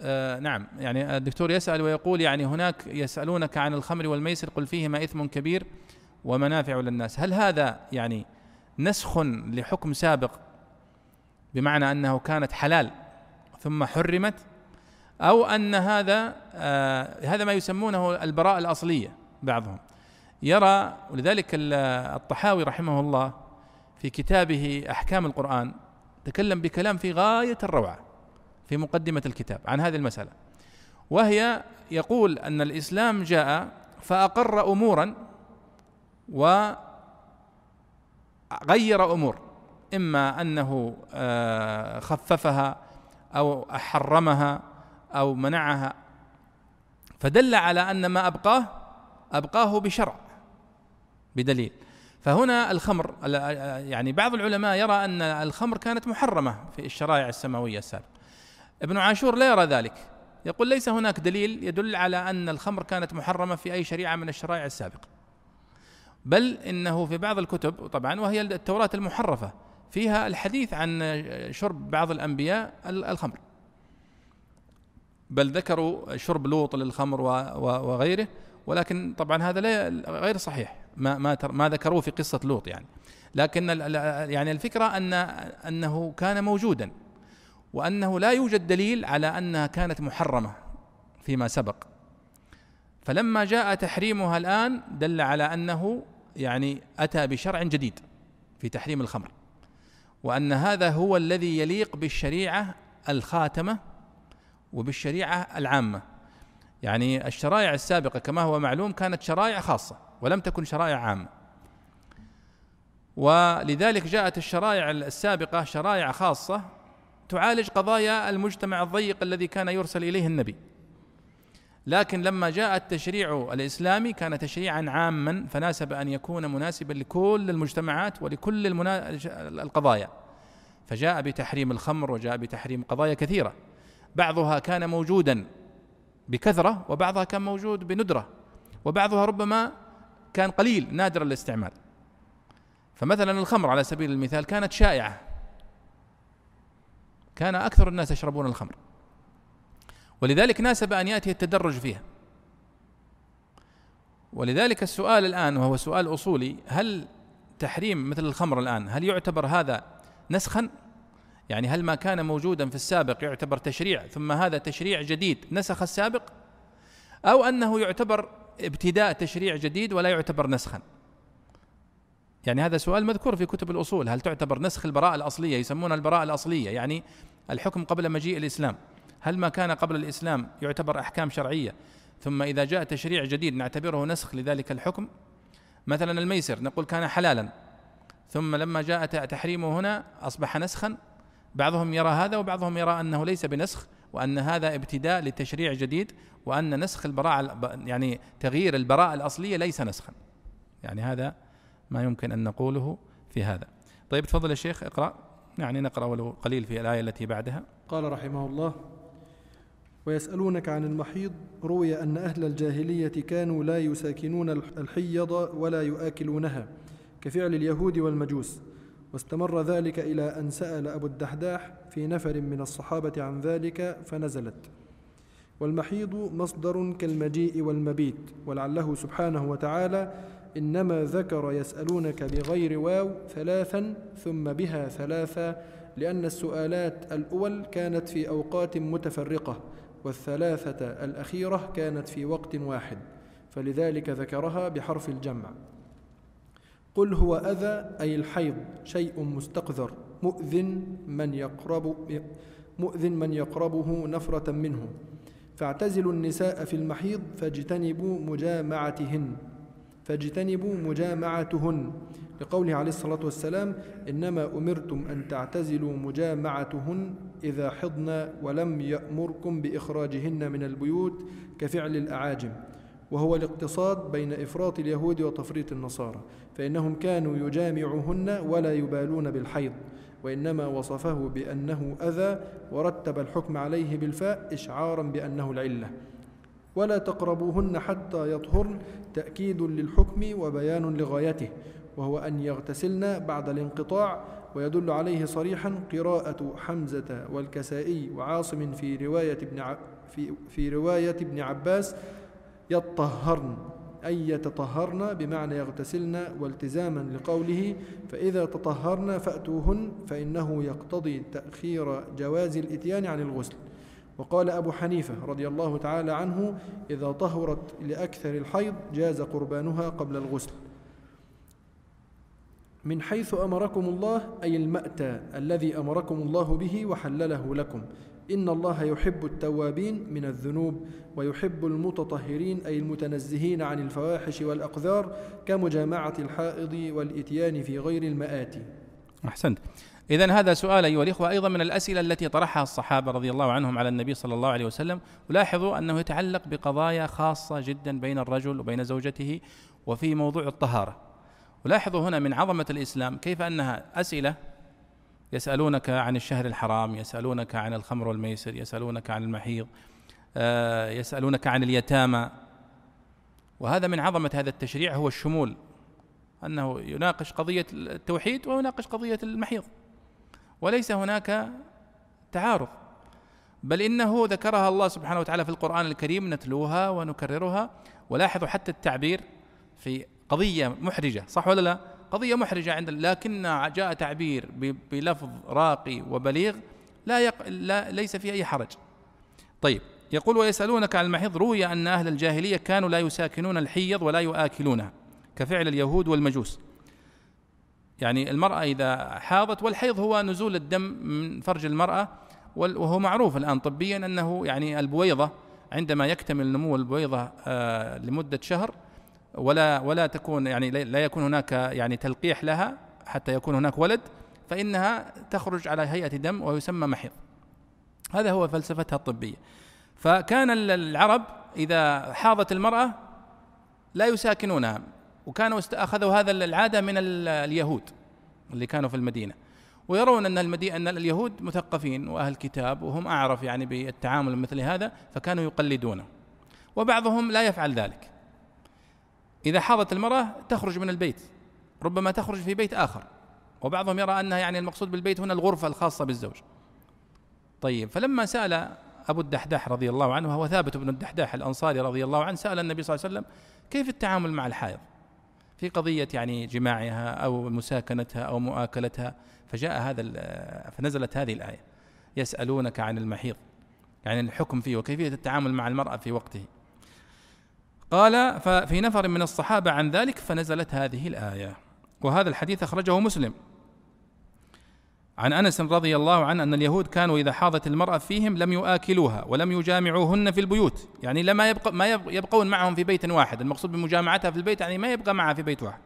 آه نعم. يعني الدكتور يسأل ويقول يعني هناك يسألونك عن الخمر والميسر قل فيهما إثم كبير ومنافع للناس. هل هذا يعني نسخ لحكم سابق بمعنى أنه كانت حلال ثم حرمت أو أن هذا آه هذا ما يسمونه البراءة الأصلية بعضهم؟ يرى ولذلك الطحاوي رحمه الله في كتابه أحكام القرآن تكلم بكلام في غاية الروعة. في مقدمة الكتاب عن هذه المسألة. وهي يقول أن الإسلام جاء فأقر أمورا وغير أمور إما أنه آه، خففها أو حرمها أو منعها. فدل على أن ما أبقاه أبقاه بشرع بدليل. فهنا الخمر يعني بعض العلماء يرى أن الخمر كانت محرمة في الشرائع السماوية السابقة. ابن عاشور لا يرى ذلك. يقول ليس هناك دليل يدل على أن الخمر كانت محرمة في أي شريعة من الشرائع السابقة. بل إنه في بعض الكتب طبعا وهي التوراة المحرفة فيها الحديث عن شرب بعض الأنبياء الخمر. بل ذكروا شرب لوط للخمر وغيره ولكن طبعا هذا لا غير صحيح ما ما ما ذكروه في قصة لوط يعني. لكن يعني الفكرة ان أنه كان موجودا. وأنه لا يوجد دليل على أنها كانت محرمة فيما سبق. فلما جاء تحريمها الآن دل على أنه يعني أتى بشرع جديد في تحريم الخمر وأن هذا هو الذي يليق بالشريعة الخاتمة وبالشريعة العامة. يعني الشرائع السابقة كما هو معلوم كانت شرائع خاصة ولم تكن شرائع عامة. ولذلك جاءت الشرائع السابقة شرائع خاصة تعالج قضايا المجتمع الضيق الذي كان يرسل إليه النبي. لكن لما جاء التشريع الإسلامي كان تشريعا عاما فناسب أن يكون مناسبا لكل المجتمعات ولكل المنا... القضايا. فجاء بتحريم الخمر وجاء بتحريم قضايا كثيرة. بعضها كان موجودا بكثرة وبعضها كان موجود بندرة. وبعضها ربما كان قليل نادر الاستعمال فمثلا الخمر على سبيل المثال كانت شائعة. كان أكثر الناس يشربون الخمر. ولذلك ناسب أن يأتي التدرج فيها. ولذلك السؤال الآن وهو سؤال أصولي هل تحريم مثل الخمر الآن هل يعتبر هذا نسخا؟ يعني هل ما كان موجودا في السابق يعتبر تشريع ثم هذا تشريع جديد نسخ السابق؟ أو أنه يعتبر ابتداء تشريع جديد ولا يعتبر نسخا؟ يعني هذا سؤال مذكور في كتب الأصول. هل تعتبر نسخ البراءة الأصلية؟ يسمونها البراءة الأصلية يعني الحكم قبل مجيء الإسلام. هل ما كان قبل الإسلام يعتبر أحكام شرعية؟ ثم إذا جاء تشريع جديد نعتبره نسخ لذلك الحكم. مثلا الميسر نقول كان حلالا. ثم لما جاء تحريمه هنا أصبح نسخا. بعضهم يرى هذا وبعضهم يرى أنه ليس بنسخ وأن هذا ابتداء لتشريع جديد وأن نسخ البراءة يعني تغيير البراءة الأصلية ليس نسخا. يعني هذا ما يمكن أن نقوله في هذا. طيب تفضل يا شيخ اقرأ. يعني نقرأ ولو قليل في الآية التي بعدها. قال رحمه الله ويسألونك عن المحيض روي أن أهل الجاهلية كانوا لا يساكنون الحيض ولا يؤكلونها كفعل اليهود والمجوس واستمر ذلك إلى أن سأل أبو الدحداح في نفر من الصحابة عن ذلك فنزلت والمحيض مصدر كالمجيء والمبيت ولعله سبحانه وتعالى إنما ذكر يسألونك بغير واو ثلاثا ثم بها ثلاثا لأن السؤالات الأول كانت في أوقات متفرقة والثلاثة الأخيرة كانت في وقت واحد فلذلك ذكرها بحرف الجمع. قل هو أذى أي الحيض شيء مستقذر مؤذن من يقرب مؤذن من يقربه نفرة منه. فاعتزلوا النساء في المحيض فاجتنبوا مجامعتهن. فاجتنبوا مجامعتهن. لقوله عليه الصلاة والسلام إنما أمرتم أن تعتزلوا مجامعتهن إذا حضن ولم يأمركم بإخراجهن من البيوت كفعل الأعاجم. وهو الاقتصاد بين إفراط اليهود وتفريط النصارى. فإنهم كانوا يجامعهن ولا يبالون بالحيض. وإنما وصفه بأنه أذى ورتب الحكم عليه بالفاء إشعارا بأنه العلة. ولا تقربوهن حتى يطهرن تأكيد للحكم وبيان لغايته وهو أن يغتسلن بعد الانقطاع ويدل عليه صريحا قراءة حمزة والكسائي وعاصم في رواية ابن في في رواية ابن عباس يطهرن أي يتطهرن بمعنى يغتسلن والتزاما لقوله فإذا تطهرن فأتوهن فإنه يقتضي تأخير جواز الإتيان عن الغسل. وقال أبو حنيفة رضي الله تعالى عنه إذا طهرت لأكثر الحيض جاز قربانها قبل الغسل. من حيث أمركم الله أي المأتى الذي أمركم الله به وحلله لكم. إن الله يحب التوابين من الذنوب ويحب المتطهرين أي المتنزهين عن الفواحش والأقذار كمجامعة الحائض والإتيان في غير المآتي. أحسنت. إذا هذا سؤال أيها الإخوة أيضا من الأسئلة التي طرحها الصحابة رضي الله عنهم على النبي صلى الله عليه وسلم. ولاحظوا أنه يتعلق بقضايا خاصة جدا بين الرجل وبين زوجته وفي موضوع الطهارة. ولاحظوا هنا من عظمة الإسلام كيف أنها أسئلة يسألونك عن الشهر الحرام يسألونك عن الخمر والميسر يسألونك عن المحيض آه، يسألونك عن اليتامى. وهذا من عظمة هذا التشريع هو الشمول أنه يناقش قضية التوحيد ويناقش قضية المحيض. وليس هناك تعارض. بل إنه ذكرها الله سبحانه وتعالى في القرآن الكريم نتلوها ونكررها. ولاحظوا حتى التعبير في قضية محرجة صح ولا لا؟ قضية محرجة عند لكن جاء تعبير بلفظ راقي وبليغ لا, يق... لا ليس فيه أي حرج. طيب يقول ويسألونك عن المحيض روي أن أهل الجاهلية كانوا لا يساكنون الحيض ولا يؤكلونها كفعل اليهود والمجوس. يعني المرأة إذا حاضت والحيض هو نزول الدم من فرج المرأة وهو معروف الآن طبيا أنه يعني البويضة عندما يكتمل نمو البويضة آه، لمدة شهر ولا ولا تكون يعني لا يكون هناك يعني تلقيح لها حتى يكون هناك ولد فإنها تخرج على هيئة دم ويسمى محيض. هذا هو فلسفتها الطبية. فكان العرب إذا حاضت المرأة لا يساكنونها. وكانوا أخذوا هذا العادة من اليهود اللي كانوا في المدينة. ويرون أن المدينة أن اليهود مثقفين وأهل كتاب وهم أعرف يعني بالتعامل مثل هذا فكانوا يقلدونه. وبعضهم لا يفعل ذلك. إذا حاضت المرأة تخرج من البيت ربما تخرج في بيت آخر. وبعضهم يرى أنها يعني المقصود بالبيت هنا الغرفة الخاصة بالزوج. طيب فلما سأل أبو الدحداح رضي الله عنه وهو ثابت بن الدحداح الأنصاري رضي الله عنه سأل النبي صلى الله عليه وسلم كيف التعامل مع الحائض؟ في قضية يعني جماعها أو مساكنتها أو مؤاكلتها فجاء هذا فنزلت هذه الآية يسألونك عن المحيض يعني الحكم فيه وكيفية التعامل مع المرأة في وقته. قال ففي نفر من الصحابة عن ذلك فنزلت هذه الآية. وهذا الحديث أخرجه مسلم. عن أنس رضي الله عنه أن اليهود كانوا إذا حاضت المرأة فيهم لم يؤكلوها ولم يجامعوهن في البيوت. يعني لما يبقى ما يبقون معهم في بيت واحد. المقصود بمجامعتها في البيت يعني ما يبقى معها في بيت واحد.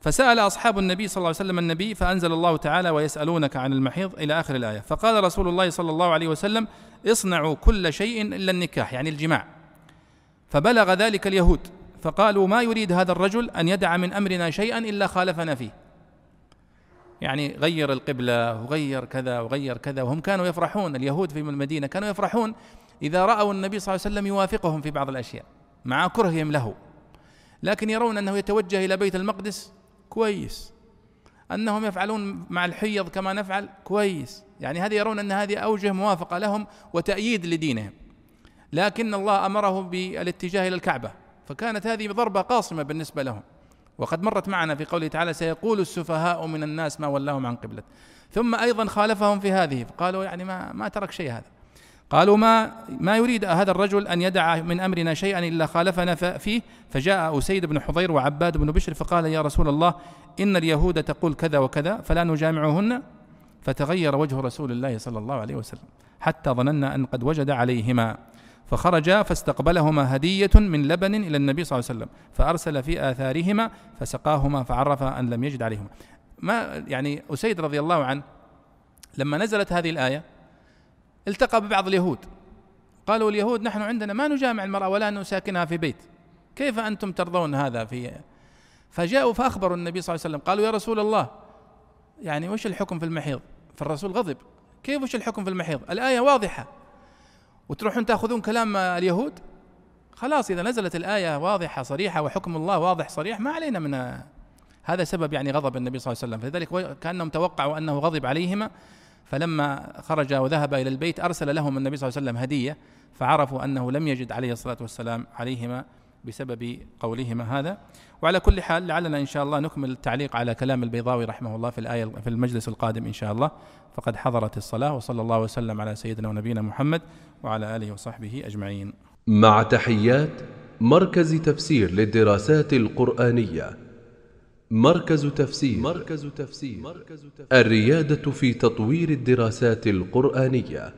فسأل أصحاب النبي صلى الله عليه وسلم النبي فأنزل الله تعالى ويسألونك عن المحيض إلى آخر الآية. فقال رسول الله صلى الله عليه وسلم اصنعوا كل شيء إلا النكاح يعني الجماع. فبلغ ذلك اليهود. فقالوا ما يريد هذا الرجل أن يدع من أمرنا شيئا إلا خالفنا فيه. يعني غير القبلة وغير كذا وغير كذا. وهم كانوا يفرحون اليهود في المدينة كانوا يفرحون إذا رأوا النبي صلى الله عليه وسلم يوافقهم في بعض الأشياء مع كرههم له. لكن يرون أنه يتوجه إلى بيت المقدس كويس. أنهم يفعلون مع الحيض كما نفعل كويس. يعني هذه يرون أن هذه أوجه موافقة لهم وتأييد لدينهم. لكن الله أمره بالاتجاه إلى الكعبة. فكانت هذه ضربة قاصمة بالنسبة لهم. وقد مرت معنا في قوله تعالى سيقول السفهاء من الناس ما ولاهم عن قبلة. ثم أيضا خالفهم في هذه فقالوا يعني ما ما ترك شيء هذا. قالوا ما ما يريد هذا الرجل أن يدع من أمرنا شيئا إلا خالفنا فيه. فجاء أسيد بن حضير وعباد بن بشر فقال يا رسول الله إن اليهود تقول كذا وكذا فلا نجامعهن؟ فتغير وجه رسول الله صلى الله عليه وسلم حتى ظننا أن قد وجد عليهما. فخرجا فاستقبلهما هدية من لبن إلى النبي صلى الله عليه وسلم فأرسل في آثارهما فسقاهما فعرف أن لم يجد عليهما. ما يعني أسيد رضي الله عنه لما نزلت هذه الآية التقى ببعض اليهود. قالوا اليهود نحن عندنا ما نجامع المرأة ولا نساكنها في بيت. كيف أنتم ترضون هذا في؟ فجاءوا فأخبروا النبي صلى الله عليه وسلم قالوا يا رسول الله يعني وش الحكم في المحيض؟ فالرسول غضب. كيف وش الحكم في المحيض؟ الآية واضحة. وتروحون تاخذون كلام اليهود؟ خلاص إذا نزلت الآية واضحة صريحة وحكم الله واضح صريح ما علينا من هذا سبب يعني غضب النبي صلى الله عليه وسلم. فلذلك كأنهم توقعوا أنه غضب عليهما. فلما خرج وذهب إلى البيت أرسل لهم النبي صلى الله عليه وسلم هدية فعرفوا أنه لم يجد عليه الصلاة والسلام عليهما. بسبب قولهما هذا. وعلى كل حال لعلنا إن شاء الله نكمل التعليق على كلام البيضاوي رحمه الله في الآية في المجلس القادم إن شاء الله. فقد حضرت الصلاة وصلى الله وسلم على سيدنا ونبينا محمد وعلى آله وصحبه أجمعين. مع تحيات مركز تفسير للدراسات القرآنية. مركز تفسير. مركز تفسير. الريادة في تطوير الدراسات القرآنية.